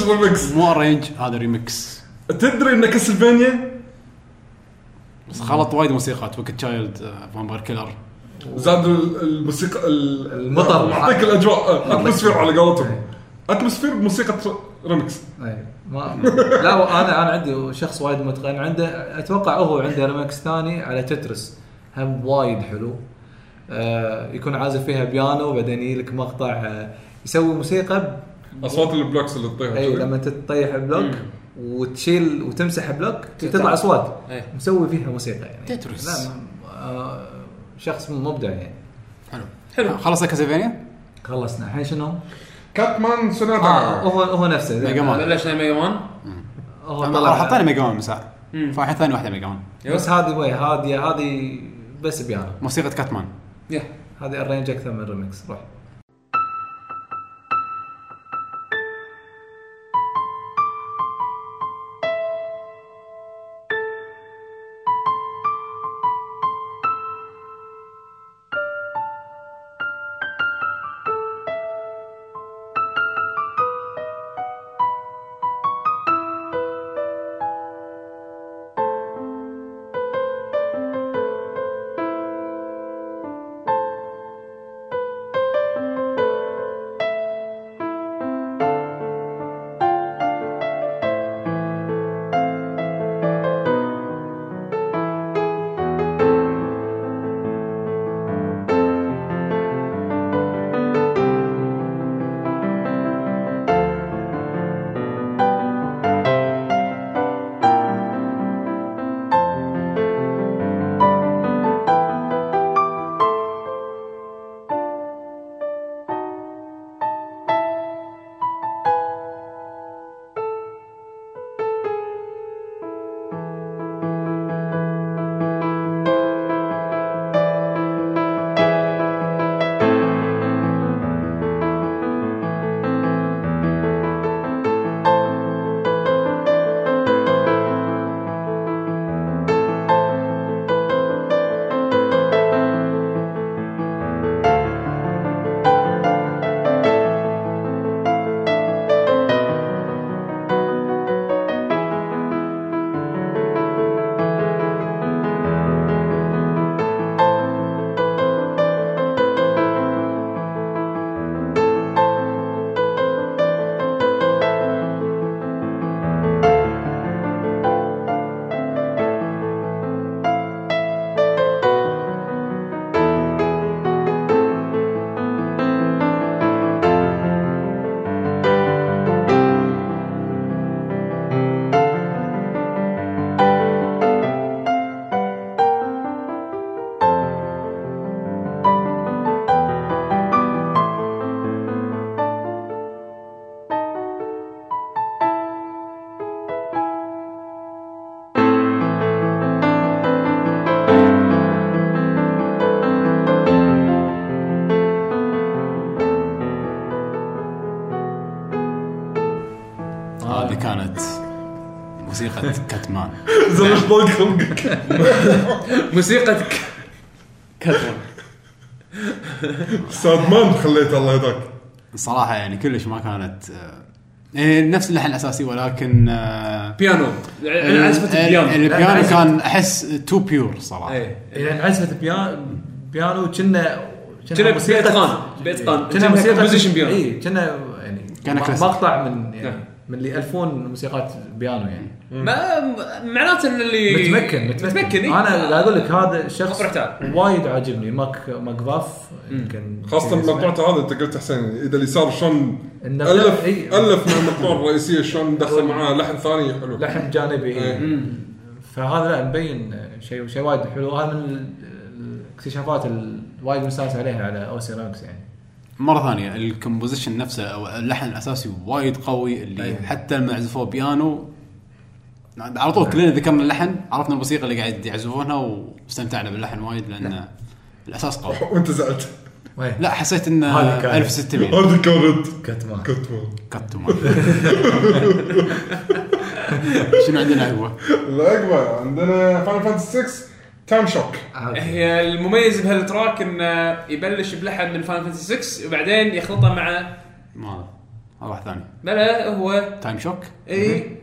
هذا صدق ريمكس مو arrange هذا ريمكس تدري إن Castlevania بس خلط وايد موسيقات Wicked Child Vampire Killer زاد ال- الموسيقى ال- المطر. معطيك الأجواء. atmosphere على قولتهم. atmosphere بموسيقى ريمكس أي. ما لا أنا أنا عندي شخص وايد متقن. عنده أتوقع هو عنده ريمكس ثاني على Tetris هم وايد حلو. آه يكون عازف فيها بيانو بعدين يجي لك مقطع آه يسوي موسيقى أصوات ال blocks اللي تطيح اي. لما تطيح block. وتشيل وتمسح block تطلع. أصوات. إيه. مسوي فيها موسيقى يعني. Tetris. لا آه شخص مبدع يعني. حلو. حلو. خلص Castlevania؟ خلصنا. الحين شنو؟ Cutman Sonata. آه هو هو نفسه. Mega Man. بلشنا ميجا مان. هو حطينا ميجا مان مم. فالحين ثاني واحدة ميجا مان. بس هذه وي هذه هذه بس بيانو. موسيقى Cutman. يا. هذه الرينج أكثر من ريمكس روح. ضاق خلقك موسيقى ك- كاتمان سادمان خليت الله يهداك صراحة يعني كلش ما كانت آه، يعني نفس اللحن الأساسي ولكن آه، بيانو. عزفة ال- البيانو. البيانو عزفة- كان أحس تو بيور صراحة. إيه. يعني عزفه بيانو بيانو كنا كنا بإتقان بإتقان كنا موسيقى كومبوزيشن بيانو. اي كنا يعني. مقطع من يعني نعم. من اللي يألفون موسيقات بيانو يعني ما معناته إن اللي متمكن متمكن, متمكن إيه. أنا قاعد أقول لك هذا تعال. وايد عاجبني Mc McVaff يمكن خاصة يسمع. مقطوعته هذا أنت قلت حسين إذا اليسار شلون الف إي. ألف من المقطوعة الرئيسية شلون دخل معاه لحن ثاني حلو لحن جانبي إيه. إيه. فهذا لا مبين شيء شيء وايد حلو هذا من ال- الاكتشافات الوايد مستانس عليها على OCRemix يعني مرة ثانية الكومبوزيشن نفسه أو اللحن الأساسي وايد قوي اللي أيوة. حتى لما عزفوه بيانو على طول كلنا ذكرنا اللحن عرفنا الموسيقى اللي قاعد يعزفونها واستمتعنا باللحن وايد لأن الأساس قوي. وأنت زعلت. لا حسيت إن هذه كانت. 1600 هذه كانت كتمان كتمان كتو ما شنو عندنا عقبه؟ الاكبر عندنا فاينل فانتسي 6 تايم شوك هي المميز بهال track انه يبلش بلحن من Final Fantasy 6 وبعدين يخلطه مع ما هذا واحد ثاني. لا لا هو Time Shock اي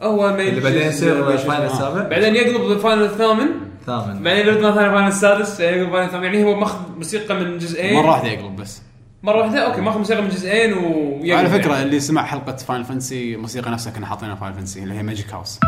هو ما اللي بعدين يصير ال Final السابع بعدين يقلب ال Final الثامن ثامن. بعدين يرد مثلا ال Final السادس بعدين يقلب ال Final الثامن يعني هو ماخذ موسيقى من جزئين. مرة واحدة يقلب بس. مرة واحدة؟ okay ماخذ موسيقى من جزئين و على فكرة اللي سمع حلقة Final Fantasy الموسيقى نفسها كنا حاطينها Final Fantasy اللي هي Magic House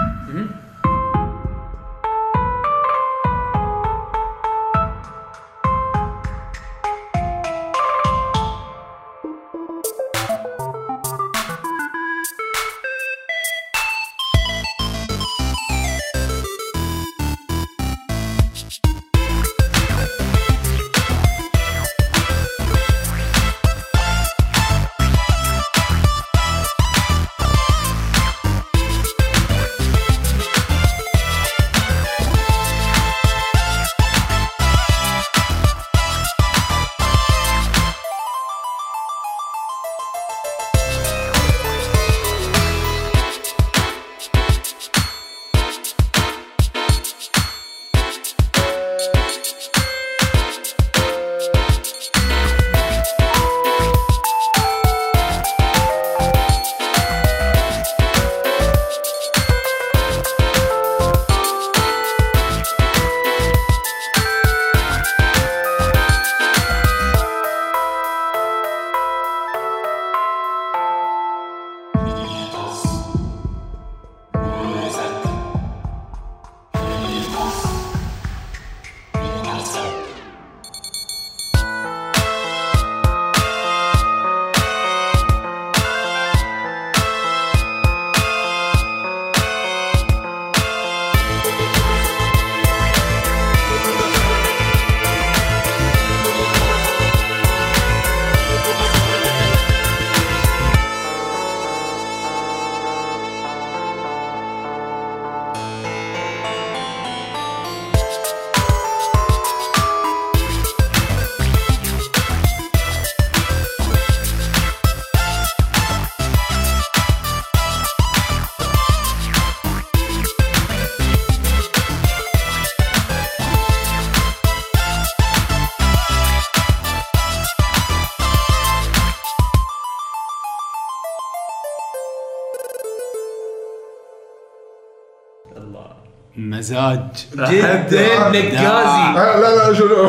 مزاج جدا نقازي لا. لا شو ما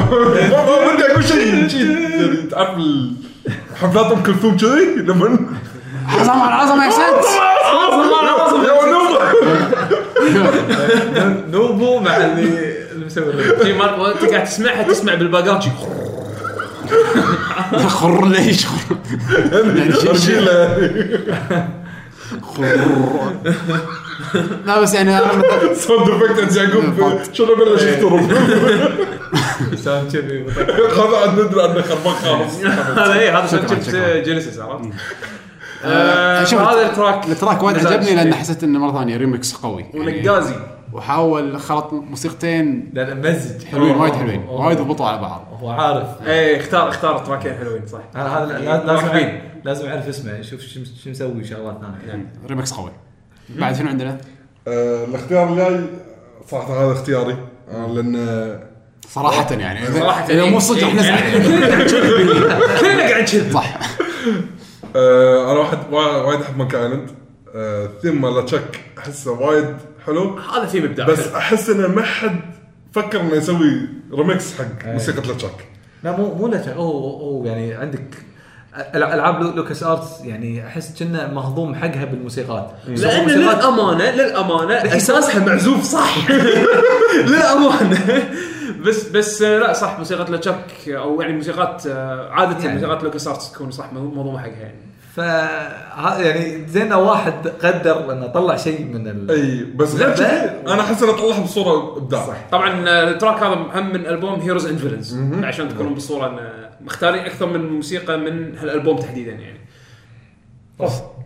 ما بدي أقول شيء. تعرف حفلات ام كلثوم كذي لما عظمة العظمه يا سد يا نوبة. نوبو مع اللي مسوي. في مرة وانت قاعد تسمعها تسمع بالباقات شي. خر ليش؟ خر لا بس يعني sound effect يعقوب شنو بلش يضرب سام كذي. هذا عاد ندري عنه خربان خالص. هذا اي هذا شفت. Genesis عرفت؟ آه، شوف، هذا ال track ال track وايد عجبني لأن. حسيت إنه مرة ثانية ريمكس قوي. يعني ونقازي. وحاول خلط موسيقتين لا لا مزج. حلوين وايد حلوين وايد ضبطوا على بعض. هو عارف. إيه اختار اختار تراكين حلوين صح. هذا لا- لازم. أعرف- لازم أعرف اسمه. يشوف شو شو مسوي شغلات ثانية. ريمكس قوي. بعد شنو عندنا؟ آه، الاختيار الجاي صراحة هذا اختياري. آه، لأن صراحة يعني. صراحة اذا مو صدق نزعل كلنا قاعد نشد صح. آه، أنا واحد وا- وايد أحب Monkey Island ال theme مال LeChuck أحسه وايد حلو؟ هذا في مبدع بس أحس إنه ما حد فكر إنه يسوي ريمكس حق أي. موسيقى LeChuck لا مو مو لا هو هو يعني عندك ألعاب Lu- LucasArts يعني أحس كنا مهضوم حقها بالموسيقات. لأن موسيقات- للامانه للأمانة اساسها معزوف صح؟ للأمانة. بس بس آه، لا صح موسيقى LeChuck أو يعني موسيقات آه، عادة يعني. موسيقات LucasArts تكون صح مهضومة حقها يعني. ف يعني زين واحد قدر إنه طلع شيء من ال... أي بس غير كذي. أنا أحس إنه طلعها بصورة إبداع. صح. طبعا آه، ال track هذا هم من ألبوم Heroes and Villains عشان تكونون بالصورة انه مختارين أكثر من موسيقى من هالألبوم تحديدا يعني. Thank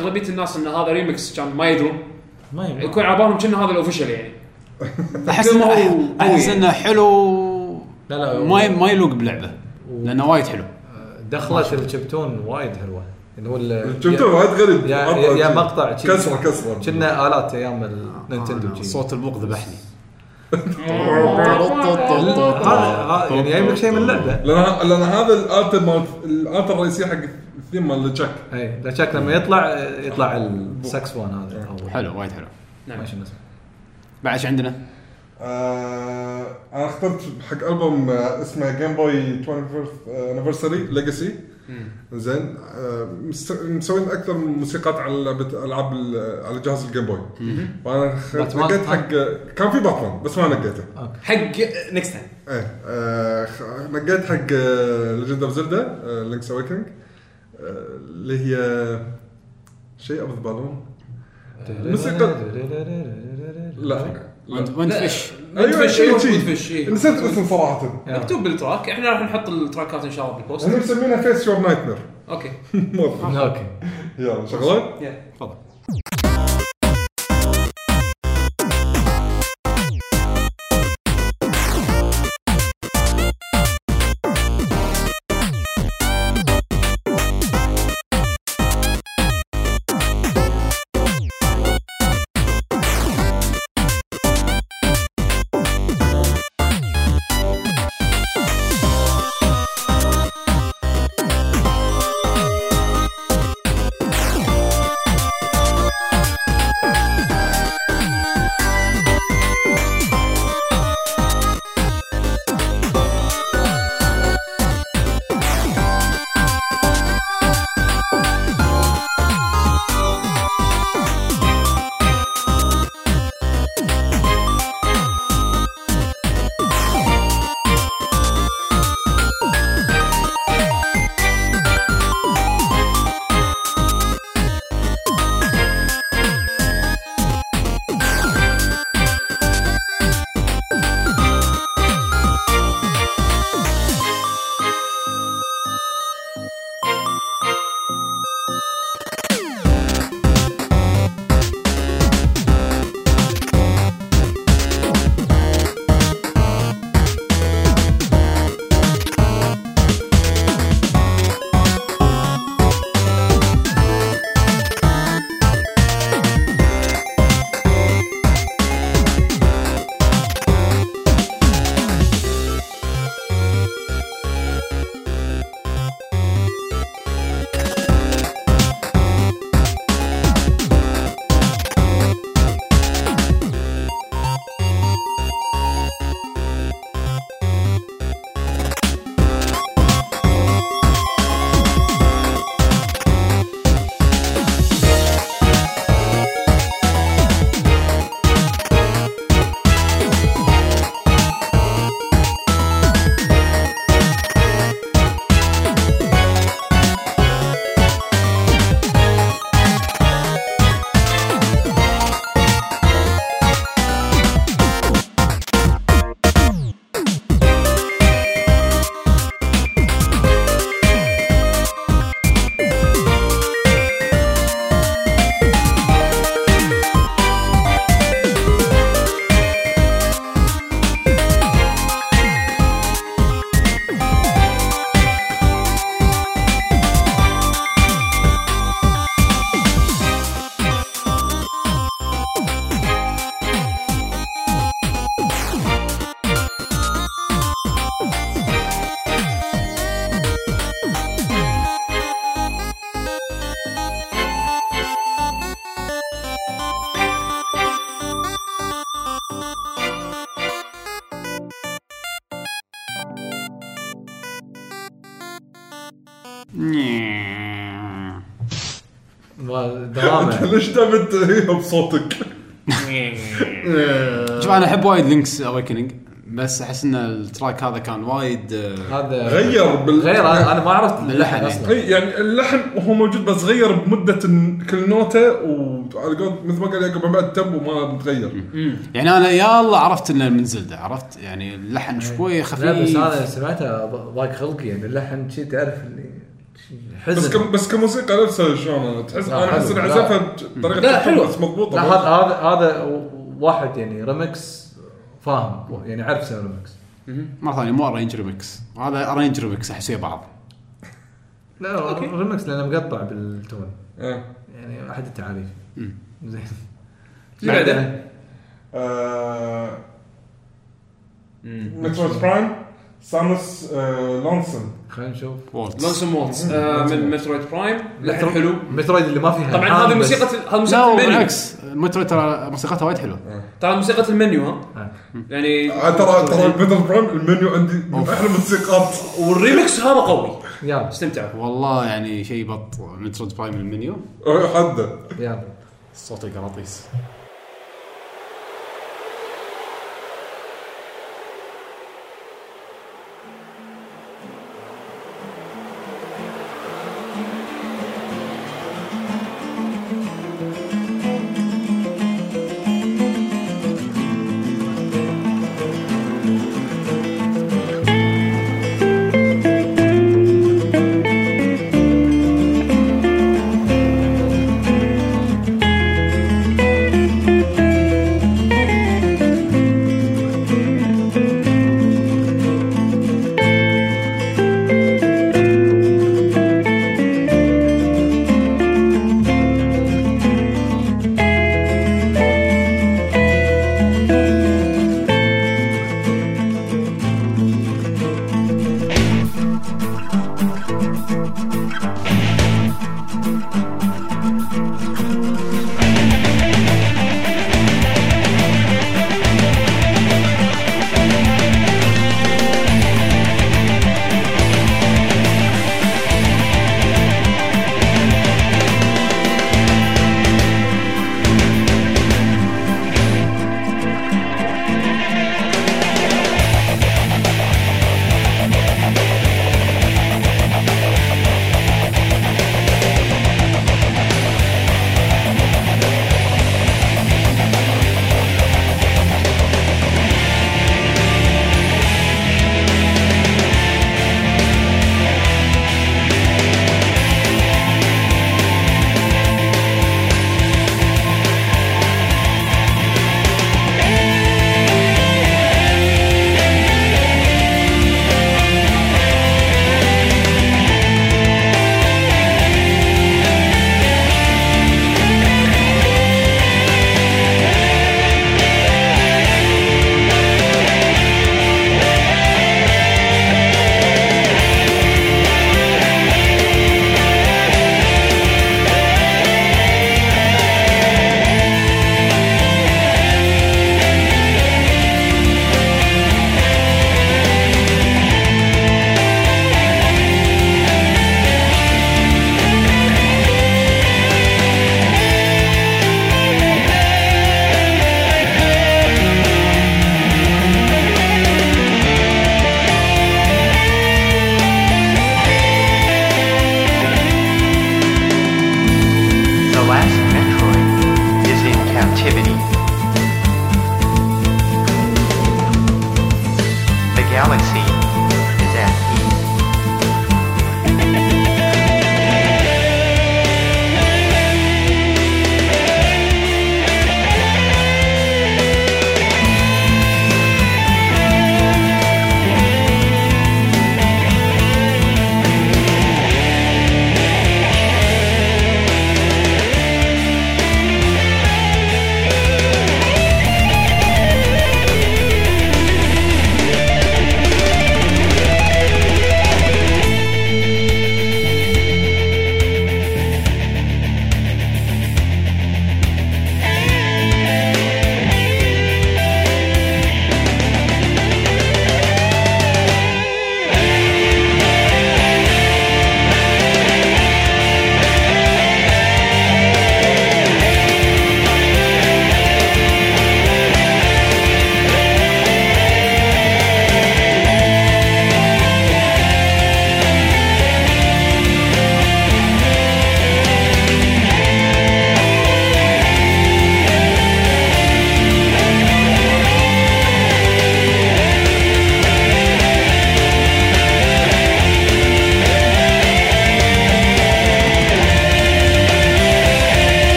اغلبيه الناس إن هذا ريمكس كان ما يدرون ما ينفع. يكون على بالهم كأنه هذا الاوفيشال يعني. أحس أحس. إنه حلو. لا لا ما ما يلوق بلعبة. لأنه وايد حلو. دخلت الشبتون وايد حلوة. اللي هو ال- شفتوا وايد غريب. يا مقطع يا. كسرة كسرة. كنا آلات أيام النينتندو آه،. صوت البوق ذبحني. هذا يعني يجيب لك شيء من اللعبة. لأن لأن هذا الالت مال الالت الرئيسيه حق الثيم مال LeChuck اي شك لما يطلع يطلع الساكسفون هذا. أو حلو وايد حلو. نعم. بعد إيش عندنا؟ آه أنا اخترت حق ألبوم آه اسمه Game Boy 21st Anniversary Legacy زين آه مسوين أكثر من موسيقات على لعبه العاب ال- على جهاز ال Game Boy فانا؟ نقيت حق كان في باتمان بس ما نقيته. حق next time إيه آه خ- نقيت حق ليجند اوف زلدا لينكس اويكنج اللي هي شيء اوف ذا بالون. موسيقى لا. وانت. فيش أيوة، شيء أيوه شيء. فيش إيه. نسيت الاسم صراحة. مكتوب بالتراك. إحنا راح نحط التراكات إن شاء الله بالبوست. هم مسمينها فيس يور نايت مير أوكي أوكي. يلا شغله يلا. تفضل. ليش دامت هي بصوتك؟ شوف أنا أحب وايد Link's Awakening بس أحس إن ال track هذا كان وايد آه، هذا غير بال غير أنا أنا ما عرفت اللحن يعني. أصلا. إي يعني اللحن هو موجود بس غير بمدة كل نوتة وعلى قول مثل ما قال يعقوب من بعد ال tempo ما متغير. يعني أنا يا الله عرفت إنه من Zelda عرفت؟ يعني اللحن شوي لا بس خفيف أنا سمعتها ض- ضاق خلقي يعني اللحن شي تعرف اللي بس كم بس كموسيقى نفسها شلون تحس أنا أحس لا. عزفها بطريقه لا، حلو. بس مضبوطة. لا هذا هذا هذا واحد يعني ريمكس فاهم يعني عارف يسوي ريمكس مرة ثانية مو arrange remix هذا arrange remix احس ويا بعض. لا ريمكس لأنه مقطع بال tone. إيه. يعني أحد التعاريف. زين. شو بعده؟ آه، Metroid Prime Samus آه، Lonesome خلينا نشوف. Lonesome Waltz آه، من Metroid Prime لحن حلو. Metroid اللي ما فيها طبعا هذه موسيقى هذه لا موسيقى المنيو. بالعكس. Metroid ترى موسيقتها وايد حلوة. طبعا موسيقى المنيو ها؟ آه. يعني آه، ترى ترى Metroid Prime ال menu عندي من أحلى الموسيقات. والريمكس هذا قوي. يلا استمتعوا والله يعني شيء بط. Metroid Prime ال menu. آه، حده يلا صوت القراطيس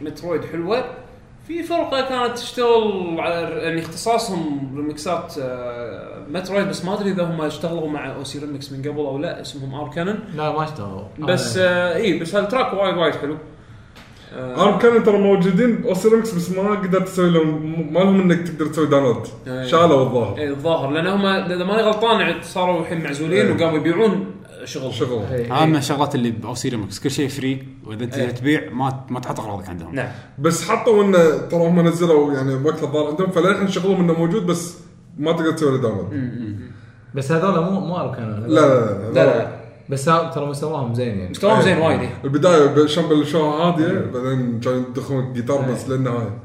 Metroid حلوة في فرقة كانت تشتغل على يعني اختصاصهم ريمكسات آه، Metroid بس ما أدري إذا هم اشتغلوا مع OC ReMix من قبل أو لا اسمهم ار كانون لا ما اشتغلوا بس آه. آه إي بس هال track وايد وايد حلو آه، ارم كانوا ترى موجودين OC ReMix بس ما قدرت تسوي لهم ما لهم إنك تقدر تسوي download. شالوا الظاهر إيه، الظاهر لأن هم إذا ماني غلطان يعني صاروا الحين معزولين. وقاموا يبيعون شغل. شغل. إيه، إيه. الشغلات اللي ب OC ReMix كل شيء free وإذا أنت إيه. تبيع ما ما تحط أغراضك عندهم. نعم. بس حطوا إنه ترى هم نزلوا يعني وقت الظاهر عندهم فللحين شغلهم إنه موجود بس ما تقدر تسوي له download بس هذول مو مو أركان. لا لا لا لا بس ها- ترى مستواهم زين يعني. مستواهم زين وايد إيه. البداية عشان بلشوها هاديه بعدين كانوا يدخلون جيتار بس للنهايه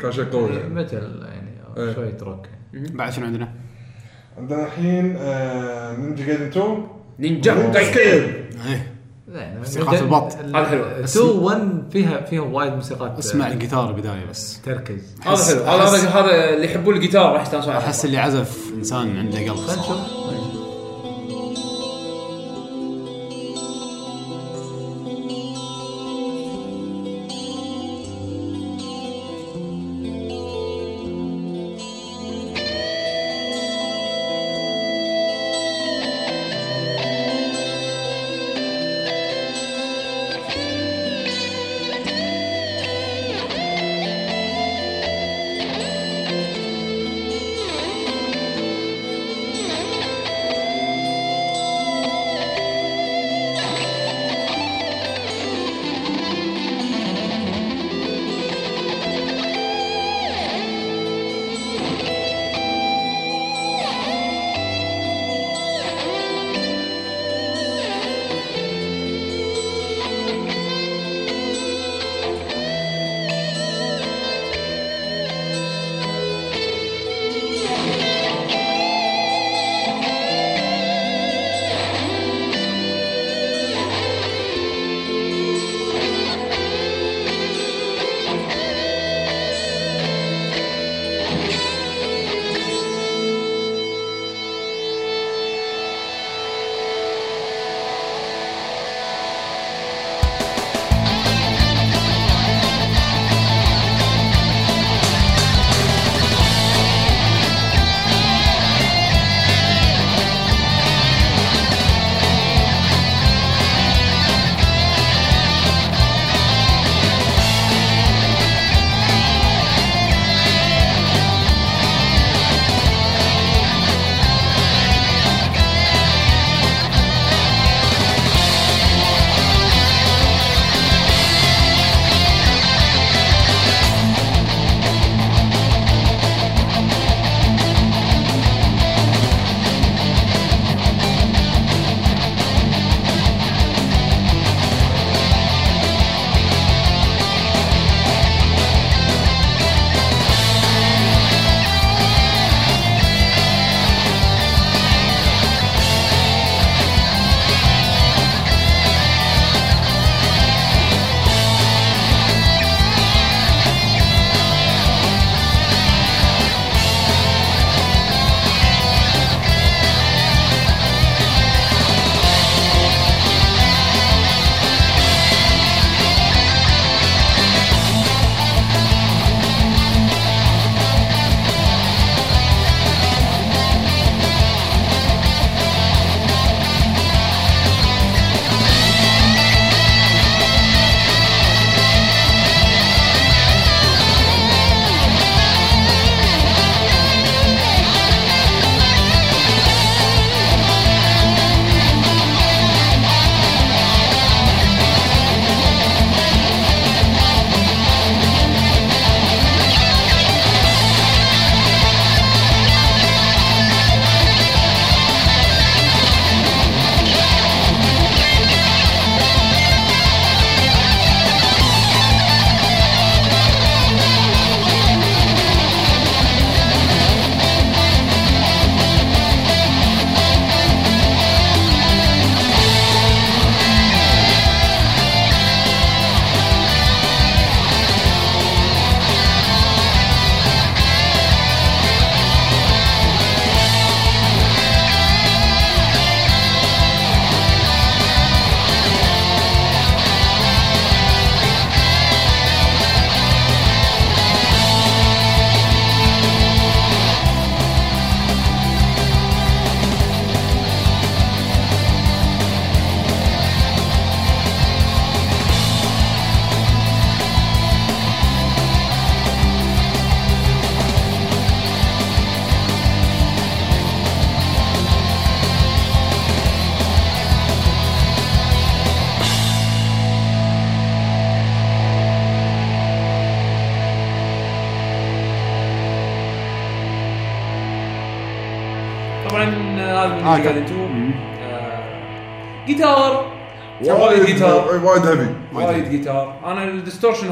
كان شيء قوي. يعني. متل يعني. شوية روك بعد شنو عندنا؟ عندنا الحين Ninja Gaiden 2 نينجا إيه زين موسيقات البط. هذا حلو. 2 1 فيها فيها وايد موسيقات أسمع آه، الجيتار البدايه بس تركز هذا حلو هذا هذا اللي يحبون الجيتار راح يستانسون. أحس اللي عزف إنسان عنده قلب خلينا. نشوف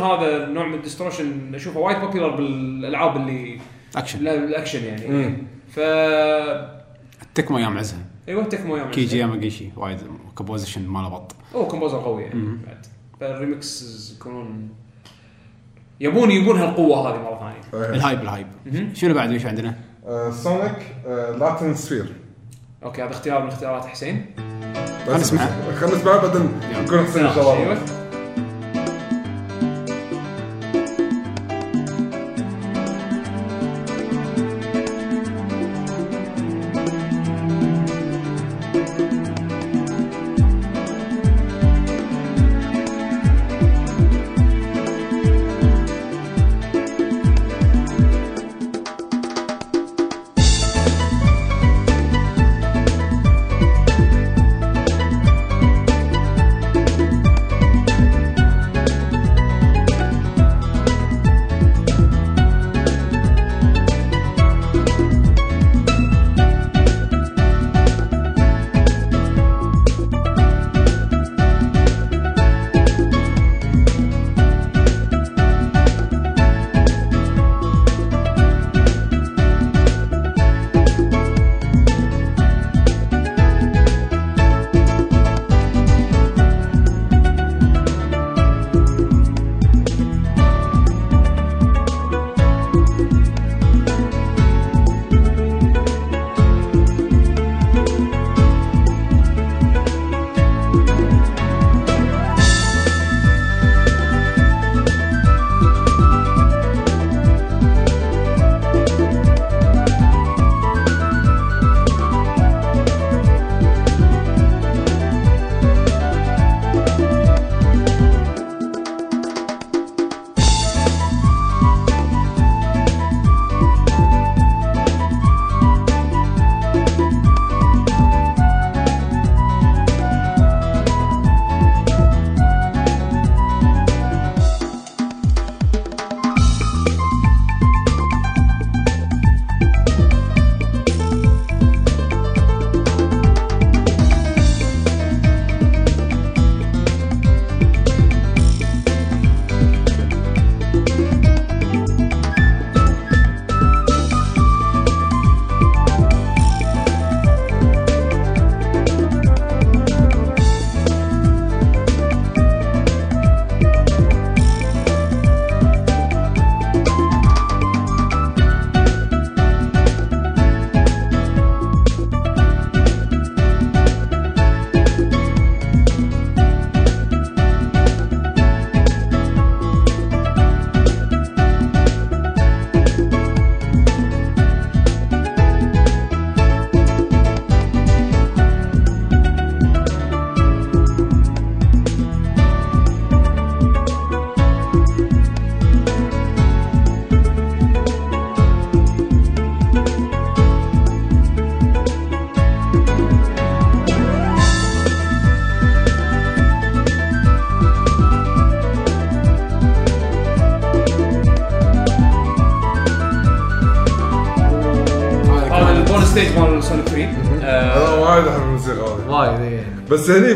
هذا نوع من ال distortion أشوفه وايد popular بالألعاب اللي اكشن لا الأكشن يعني. مم. ف ال Tecmo أيام عزها أيوه Tecmo يا Keiji Yamagishi وايد composition ماله بط. هو composer قوي يعني. بعد. فالريمكس يكونون يبون يبون هالقوة هذه مرة ثانية. الهايب الهايب. شنو بعد؟ إيش عندنا؟ آه، Sonic آه، Latin Sphere okay هذا اختيار من اختيارات حسين. خلنا نسمعه. خلنا نسمعه بعدين. نكون حسين إن شاء الله.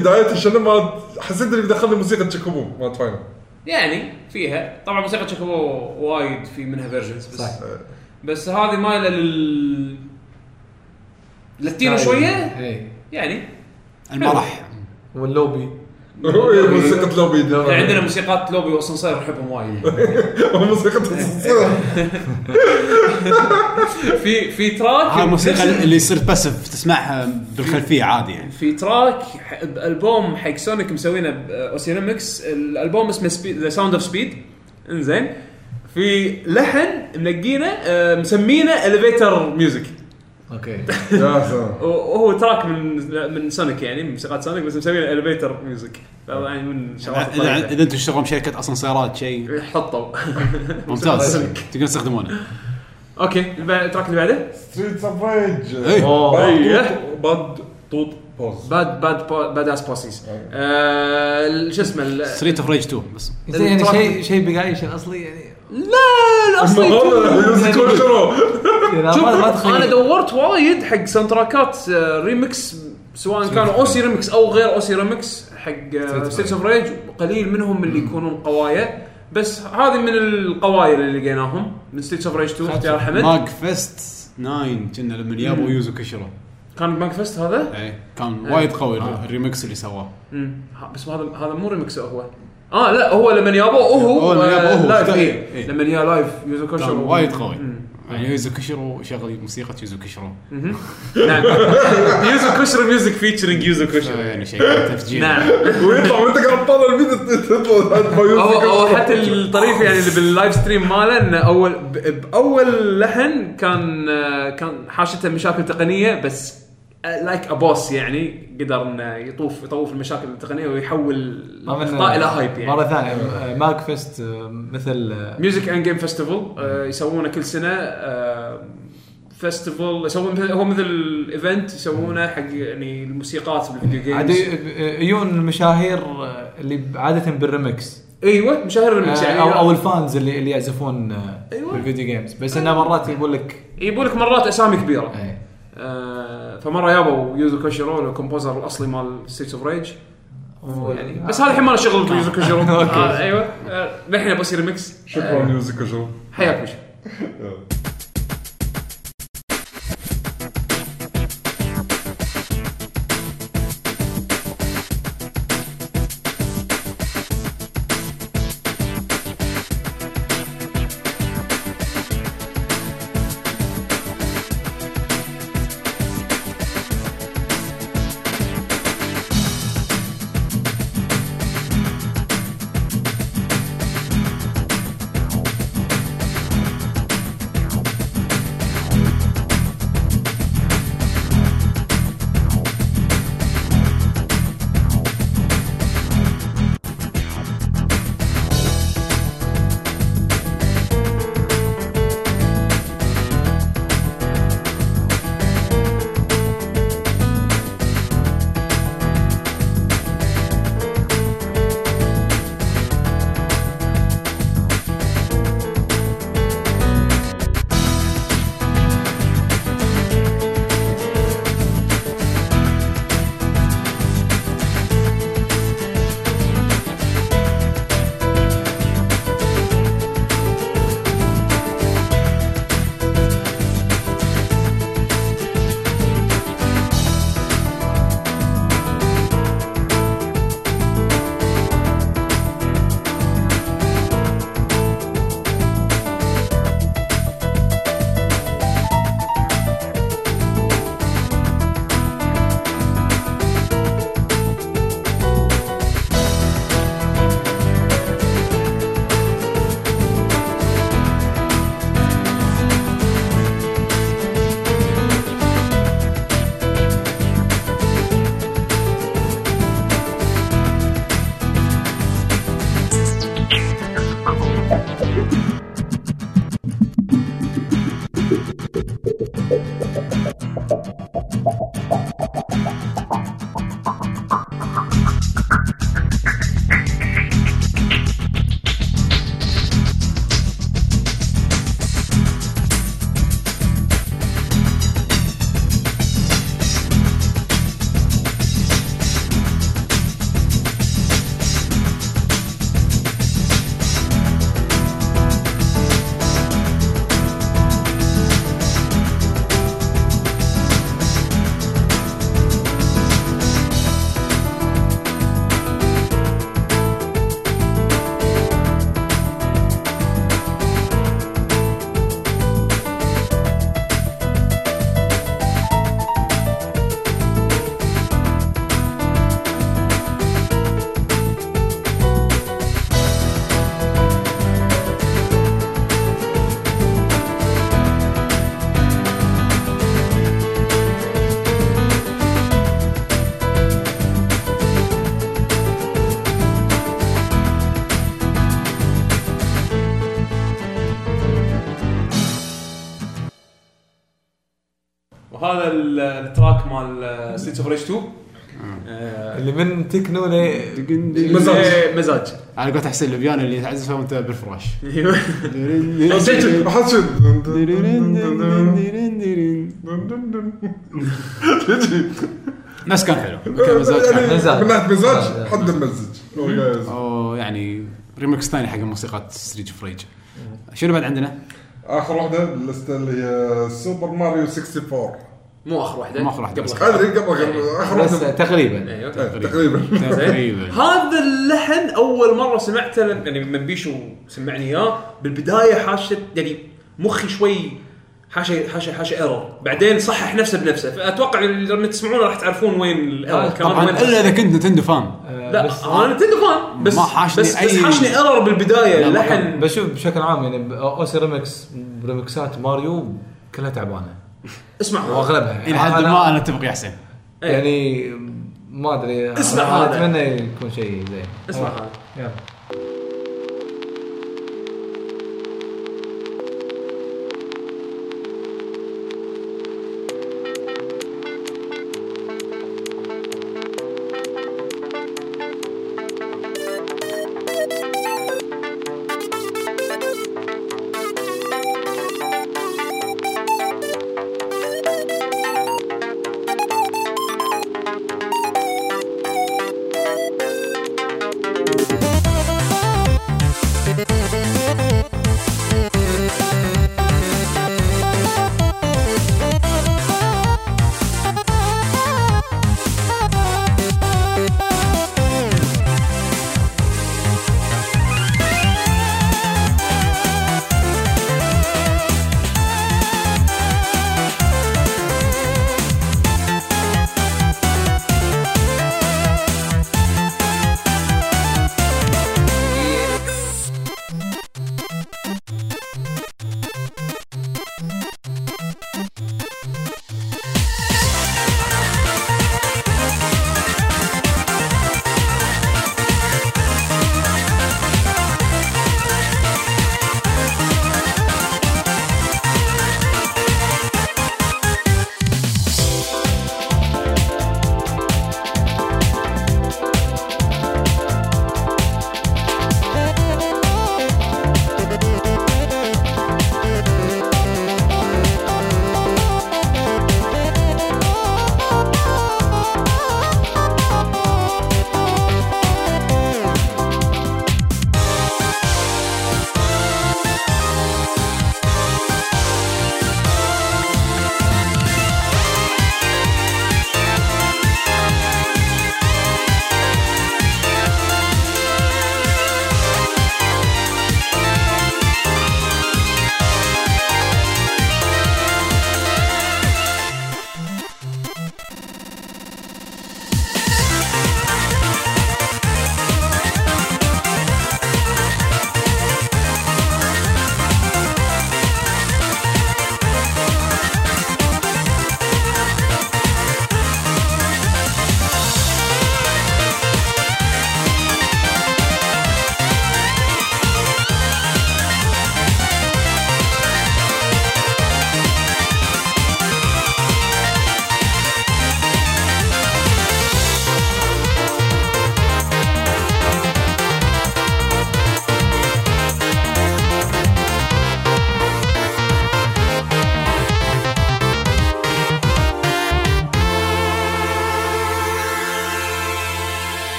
بداية شنو ما حسيت اللي بيدخلني موسيقى Chocobo مالت Final يعني فيها. طبعا موسيقى Chocobo وايد في منها versions بس صح. بس هذه مايلة لل لل Latino شوية؟ اي يعني. المرح. واللوبي. موسيقى لوبي عندنا موسيقات لوبي واسانسير نحبهم وايد. موسيقى. في في track هاي الموسيقى اللي يصير باسف تسمعها بالخلفية عادي يعني. في track بالبوم حق Sonic مسوينه ب OC ReMix الألبوم اسمه speed The Sound of Speed انزين. في لحن منقينه آه، مسمينه elevator music okay. يا سلام وهو track من من Sonic يعني من موسيقات Sonic بس مسوينه elevator music يعني من الشغلات اذا. اذا أنتم تشتغلون بشركة اسانسيرات شيء. حطوا. ممتاز. تقدرون تستخدمونه. أوكي التراك اللي بعده؟ ستريت اوف ريج. باد توت بوز باد باد باد اس بوسيز شو اسمه ال- ستريت اوف ريج 2 بس. يعني شيء شيء بقايش الأصلي يعني؟ لا الاصلي تخيل. أنا دورت وايد حق ساوند تراكات آه، ريمكس سواء كانوا اوسي ريمكس أو غير اوسي ريمكس حق ستيتس اوف ريج قليل منهم اللي يكونون قوايا. بس هذه من القوايا اللي لقيناهم من Streets of Rage 2 اختيار حمد MAG Fest 9 كنا لما جابوا Yuzo Koshiro كان ب MAGFest هذا؟ اي كان إيه. وايد قوي آه. الريمكس اللي سواه. بس هذا هذا مو ريمكس هو. آه لا هو لما يابوه هو هو لما يابوه هو. live إيه. إيه. لما يا live Yuzo كان Koshiro وايد قوي. يعني Yuzo Koshiro شغل موسيقى Yuzo Koshiro نعم Yuzo Koshiro music featuring Yuzo Koshiro يعني شيء تفجير نعم ويطلع وانت قاعد تطالع الفيديو تطلع هو حتى الطريف يعني اللي بال live stream ماله انه اول ب- بأول لحن كان آه، كان حاشته مشاكل تقنية بس like a boss يعني قدر إنه يطوف يطوف المشاكل التقنية ويحول الأخطاء إلى hype يعني. مرة ثانية MAG Fest آه، مثل music and game festival يسوونه كل سنة festival يسوون هو مثل event يسوونه حق يعني الموسيقات بالفيديو عاد games ي- يجون المشاهير اللي عادة بالريمكس أيوه مشاهير الريمكس يعني. أو أو ال fans اللي اللي يعزفون أيوة. بال video games بس إنه مرات يقول لك يجيبوا لك مرات أسامي كبيرة. إيه. آه، فمرة يابوا Yuzo Koshiro ال composer الأصلي مال Streets of Rage يعني آه. بس هذا الحين ما له شغل ب Yuzo Koshiro. آه، أيوه. آه، للحين أبغى اصير ريمكس شكرا music جو حياك وش. of Rage 2 آه، اللي من تكنو ل مزاج. مزاج. أنا قلت احسن البيانو اللي تعزفها وانت بالفراش. أيوه. ناس كان حلو. كان مزاج. كان يعني مزاج. من ناحيه مزاج مزاج. حد ممزج guys. أو يعني ريمكس ثاني حق موسيقى Streets of Rage شنو بعد عندنا؟ آخر واحدة اللي هي Super Mario 64 مو آخر واحدة مو آخر واحدة، قبل بس ادري قبل قبل آخر بس واحدة. تقريبا. أيوه إيه، تقريبا. تقريبا. هذا اللحن أول مرة سمعته يعني من بيشو سمعني إياه. بالبداية حاشت يعني مخي شوي حاشة حاشة حاشة error بعدين صحح نفسه بنفسه. فأتوقع لما تسمعونه راح تعرفون وين ال error كان طبعا وين إلا إذا كنت Nintendo fan. لا بس أنا Nintendo fan. بس ما حاشني بس, بس أي- حاشني error بالبداية اللحن. بشوف بشكل عام يعني OC ReMix remix ات Mario كلها تعبانة. اسمع. واغلبها إلى حد ما أنا أتفق يا حسين. يعني ما أدري. اسمع هذا. أتمنى يكون شيء زين. اسمع. هذا. يلا.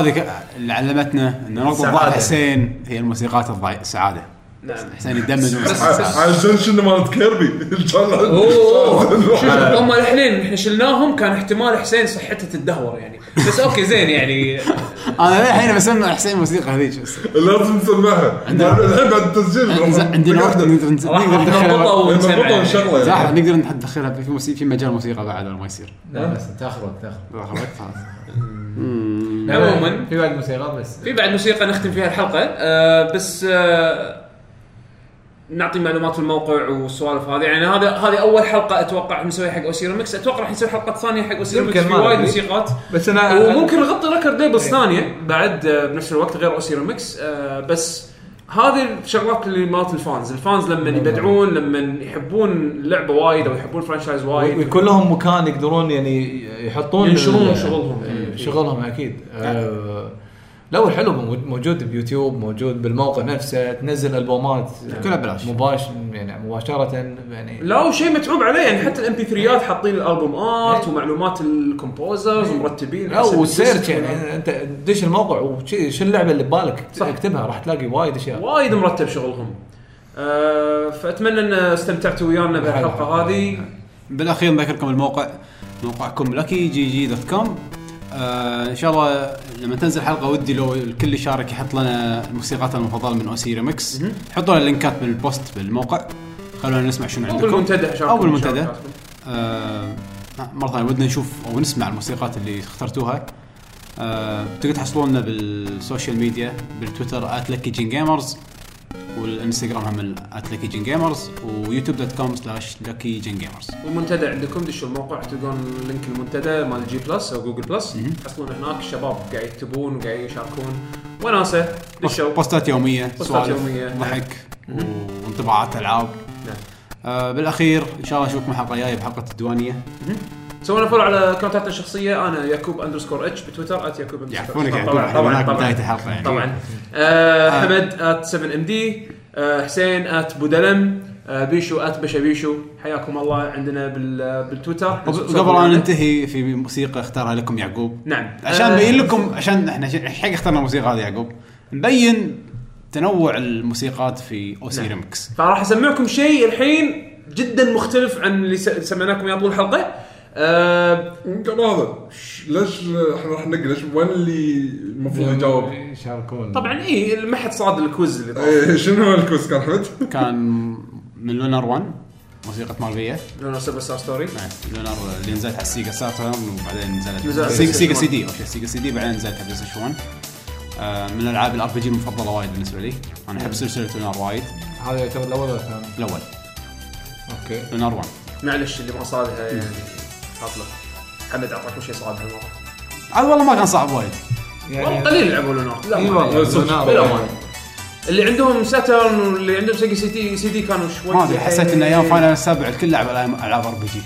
وهذه ك- اللي علمتنا إن نقطه ضعف. حسين هي الموسيقات السعاده نعم. حسين يدمج. عشان شنو مالت كيربي؟ هم الاثنين إحنا شلناهم كان احتمال حسين صحته تتدهور يعني. بس أوكي زين يعني. أنا الحين بسمع حسين موسيقى هذيك. بس لازم نسمعها الحين بعد التسجيل عندنا- وقت نقدر صح يعني. نقدر ندخلها في موسيقى في مجال موسيقى بعد ولا ما يصير. لا بس تاخذ وقت تاخذ. خلاص، خلاص. لا، عموماً. في بعد موسيقى بس. في بعد موسيقى نختم فيها الحلقة. آه بس آه نعطي معلومات في الموقع والسوالف هذه. يعني هذا هذه أول حلقة أتوقع نسويها حق OC ReMix. أتوقع راح نسوي حلقة ثانية حق OC ReMix في وايد. موسيقات. بس أنا وممكن نغطي record labels ثانية بعد آه، بنفس الوقت غير OC ReMix. آه بس هذه الشغلات اللي مالت ال fans، ال fans لما يبدعون لما يحبون اللعبه وايد أو يحبون ال franchise وايد. ويكون لهم مكان يقدرون يعني يحطون ينشرون شغلهم. إيه، شغلهم أكيد. آه، لا والحلو موجود- بيوتيوب موجود بالموقع نفسه تنزل ألبومات كلها ببلاش. مباشر يعني مباشرة يعني لا وشيء متعوب عليه يعني حتى ال MP 3 حاطين ال album art ومعلومات ال composers ومرتبين. لا ال disc. يعني أنت تدش الموقع وشي شو اللعبة اللي ببالك؟ صح. اكتبها راح تلاقي وايد أشياء. وايد مرتب شغلهم. آه فأتمنى إن استمتعتوا ويانا بهالحلقة هذه. بالأخير نذكركم الموقع موقعكم لكي gg dot com آه إن شاء الله لما تنزل حلقة ودي لو الكل يشارك يحط لنا الموسيقات المفضلة من OC ReMix حطوا لنا ال link ات بال post بالموقع. خلونا نسمع شنو أو عندكم. بالمنتدى شاركوا أو بالمنتدى. آه مرة ثانية ودنا نشوف أو نسمع الموسيقات اللي اخترتوها. آه تقدر تحصلونا بال social media بالتويتر @lucky Gen Gamers. والانستغرام هم @lucky Gen Gamers ويوتيوب dot com slash lucky Gen Gamers والمنتدى عندكم دشوا الموقع تلقون link المنتدى مال G Plus أو Google Plus تحصلون هناك الشباب قاعد يكتبون وقاعد يشاركون. وناسه دشوا. بوستات يومية بوستات يومية، نعم. ضحك وانطباعات ألعاب. نعم. آه بالأخير إن شاء الله نشوفكم الحلقة الجايه بحلقة الديوانية. سوينا follow على اكونتاتنا الشخصية. أنا يعقوب underscore H بتويتر at يعقوب يعرفونك. يعني طبعا طبعا. بداية طبعا الحلقة يعني. طبعا. آه حمد at 7 MD حسين at بودلم. آه بيشو at بشا بيشو حياكم الله عندنا بال بالتويتر. قبل أن ننتهي في موسيقى اختارها لكم يعقوب. نعم. عشان آه، نبين لكم عشان إحنا حق اخترنا الموسيقى هذه يعقوب. نبين تنوع الموسيقات في OC نعم. ريمكس فراح أسمعكم شيء الحين جدا مختلف عن اللي سمعناكم اياه طول الحلقة. قبل هذا. ليش إحنا راح نقل ليش وين اللي المفروض يجاوب؟ يشاركون. طبعا اي ما حد صاد ال quiz اللي طاف. إيه، شنو هو ال quiz كان حمد؟ كان من Lunar 1 موسيقى مارفيا Lunar Silver Star Story. Lunar اللي نزلت على ال Sega Saturn وبعدين نزلت Sega, Sega 1. سي دي. اول شيء Sega CD بعدين نزلت على PlayStation 1 آه، من الألعاب ال RPG المفضلة وايد بالنسبة لي. أنا أحب سلسلة Lunar وايد. هذا يعتبر الأول ولا الثاني؟ الأول. Okay. Lunar 1 معلش اللي ما صادها يعني. حاط له حمد اعطاك شيء صاد هالمره عاد والله ما كان صعب وايد. والله يعني قليل لعبوا Lunar لا إي والله. Lunar. اللي عندهم Saturn واللي عندهم Sega CD CD كانوا شوي ما أدري حسيت إن أيام Final السابع الكل لعب ألعاب RPG.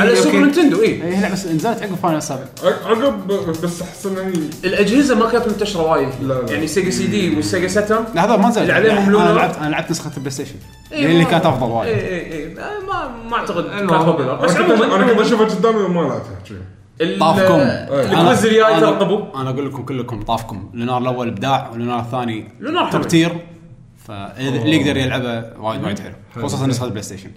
على إيه، Super okay. Nintendo اي هي لعبه نزلت عقب Final السابع عقب بس أحس إنه الأجهزة ما كانت منتشرة وايد. لا، لا. يعني Sega CD وال Sega Saturn لا هذا ما نزل. اللي عليهم أنا. لعبت أنا لعبت نسخة ال PlayStation. إيه، اللي ما- كانت أفضل وايد. اي اي اي ما ما أعتقد كانت بس أنا كنت عموما أنا كنت أشوفها قدامي وما لعبتها طافكم. ال quiz الجاي أنا- ترقبوا. أنا أقول لكم كلكم طافكم. Lunar الأول إبداع و Lunar الثاني. ترتير فاللي يقدر يلعبه وايد وايد حلو. خصوصا نسخة ال PlayStation.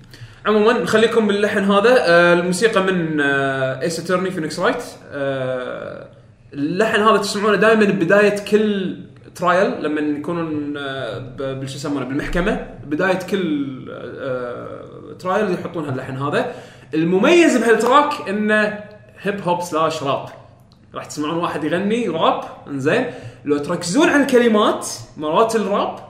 عموما نخليكم باللحن هذا. آه الموسيقى من آه Ace Attorney Phoenix Wright آه اللحن هذا تسمعونه دائما ببدايه كل trial لما يكونون آه يسمونه بالمحكمة. بداية كل آه trial يحطون هاللحن هذا. المميز بهال track إنه hip hop slash rap راح تسمعون واحد يغني راب إنزين. لو تركزون على الكلمات مرات الراب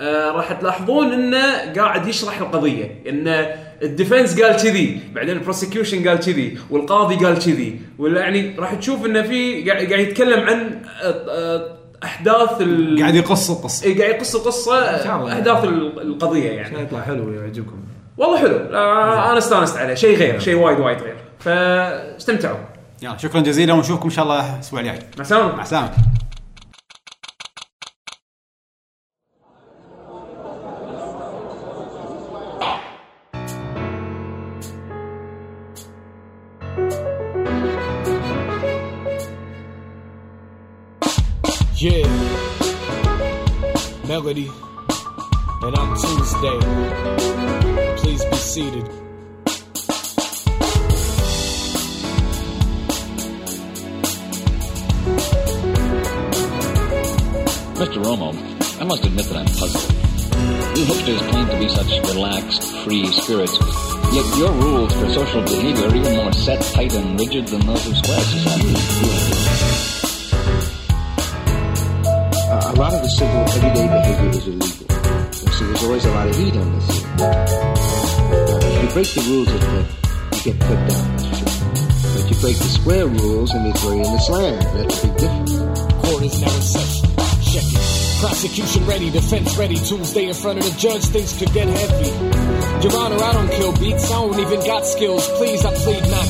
آه راح تلاحظون إنه قاعد يشرح القضية. انه ال defense قال كذي بعدين ال prosecution قال كذي والقاضي قال كذي. ولا يعني راح تشوف انه في قاعد قاعد يتكلم عن آه، آه، أحداث ال... قاعد يقص القصة. قاعد يقص قصه شاء الله. أحداث ال- القضية يعني. يطلع حلو ويعجبكم. والله حلو. آه أنا استانست عليه. شيء غير شيء وايد وايد غير. فاستمتعوا. يلا شكرا جزيلا ونشوفكم إن شاء الله الأسبوع الجاي. مع السلامة. مع السلامة. And I'm Tuesday. Please be seated. Mr. Romo, I must admit that I'm puzzled. You hipsters claim to be such relaxed, free spirits, yet your rules for social behavior are even more set, tight, and rigid than those of square society. A lot of the simple everyday behavior is illegal. And so there's always a lot of heat on this. Uh, if you break the rules of the, you get put down. But you break the square rules and they throw you in the slam. That's a big difference. Court is now in session. Check it. Prosecution ready, defense ready. Tuesday in front of the judge, things could get heavy. Your Honor, I don't kill beats. I don't even got skills. Please, I plead not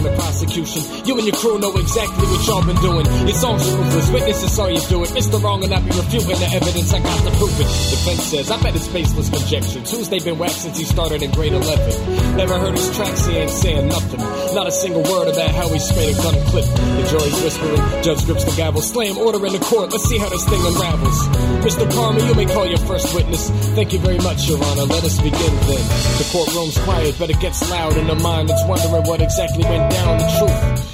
from the prosecution. You and your crew know exactly what y'all been doing. Your songs are ruthless. Witnesses saw you do it. Mr. Wrong and I be refuting the evidence. I got to prove it. Defense says, I bet it's baseless conjecture. Tuesday been whacked since he started in grade 11. Never heard his tracks, he ain't saying nothing. Not a single word about how he sprayed a gun clip. The jury's whispering. Judge grips the gavel. Slam order in the court. Let's see how this thing unravels. Mr. Palmer, you may call your first witness. Thank you very much, Your Honor. Let us begin then. The courtroom's quiet, but it gets loud in the mind that's wondering what exactly went down. The truth.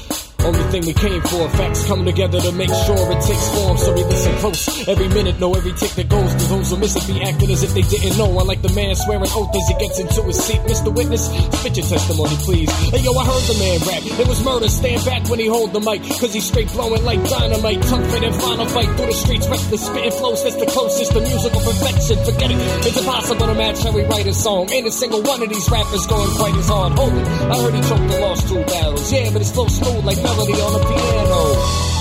Only thing we came for, facts come together to make sure it takes form. So we listen close every minute, know every tick that goes. Cause those who miss it be acting as if they didn't know. Unlike the man swearing oath as he gets into his seat. Mr. Witness, spit your testimony, please. Hey yo, I heard the man rap. It was murder. Stand back when he hold the mic. Cause he's straight blowing like dynamite. Tongue fit and final fight through the streets. Reckless spitting flows, that's the closest to musical perfection. Forget it. It's impossible to match how we write a song. Ain't a single one of these rappers going quite as hard. Hold it. I heard he choked and lost two battles. Yeah, but it's flow smooth like melody on the piano.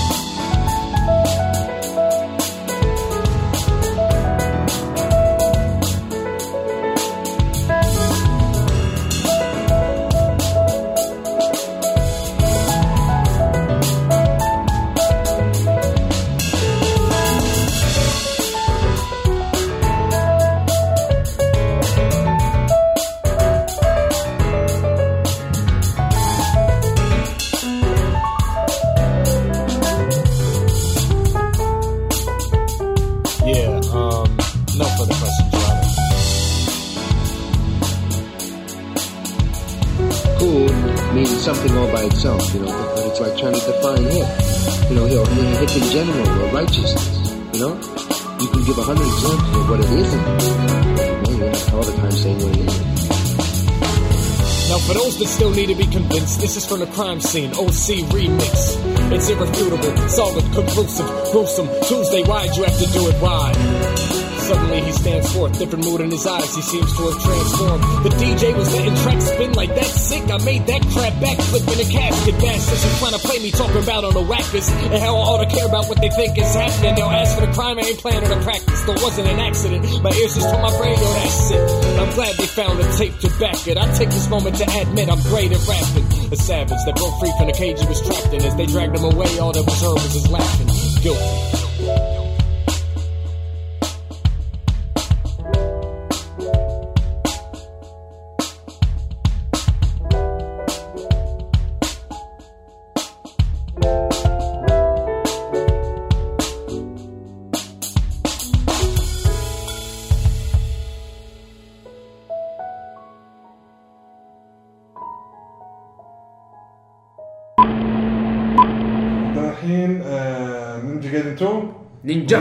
100 percent what it isn't. Now, for those that still need to be convinced, this is from the crime scene, OC remix. It's irrefutable, solid, conclusive, gruesome. Tuesday, why'd you have to do it? Why? Suddenly he stands forth, different mood in his eyes, he seems to have transformed. The DJ was letting tracks spin like that sick. I made that crap backflip in a casket. Bastards who trying to play me talking about on the whackers and how I ought to care about what they think is happening. They'll ask for the crime, I ain't planning to practice. There wasn't an accident. My ears just told my brain, yo, that's it. I'm glad they found a tape to back it. I take this moment to admit I'm great at rapping. A savage that broke free from the cage he was trapped in. As they dragged him away, all that was heard was his laughing. Guilty. 2 نينجا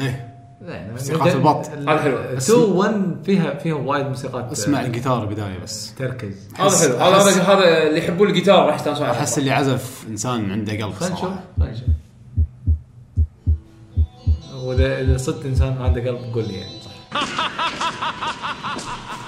إيه. زين موسيقات البط. هذا حلو. 2 1 فيها فيها وايد موسيقات اسمع آه، الجيتار بداية بس. تركز. هذا حلو. هذا هذا اللي يحبون الجيتار راح يستانسون عليه. أحس اللي عزف إنسان عنده قلب خلينا نشوف صراحة خلينا نشوف. واذا اذا صدت إنسان عنده قلب قول لي يعني. صح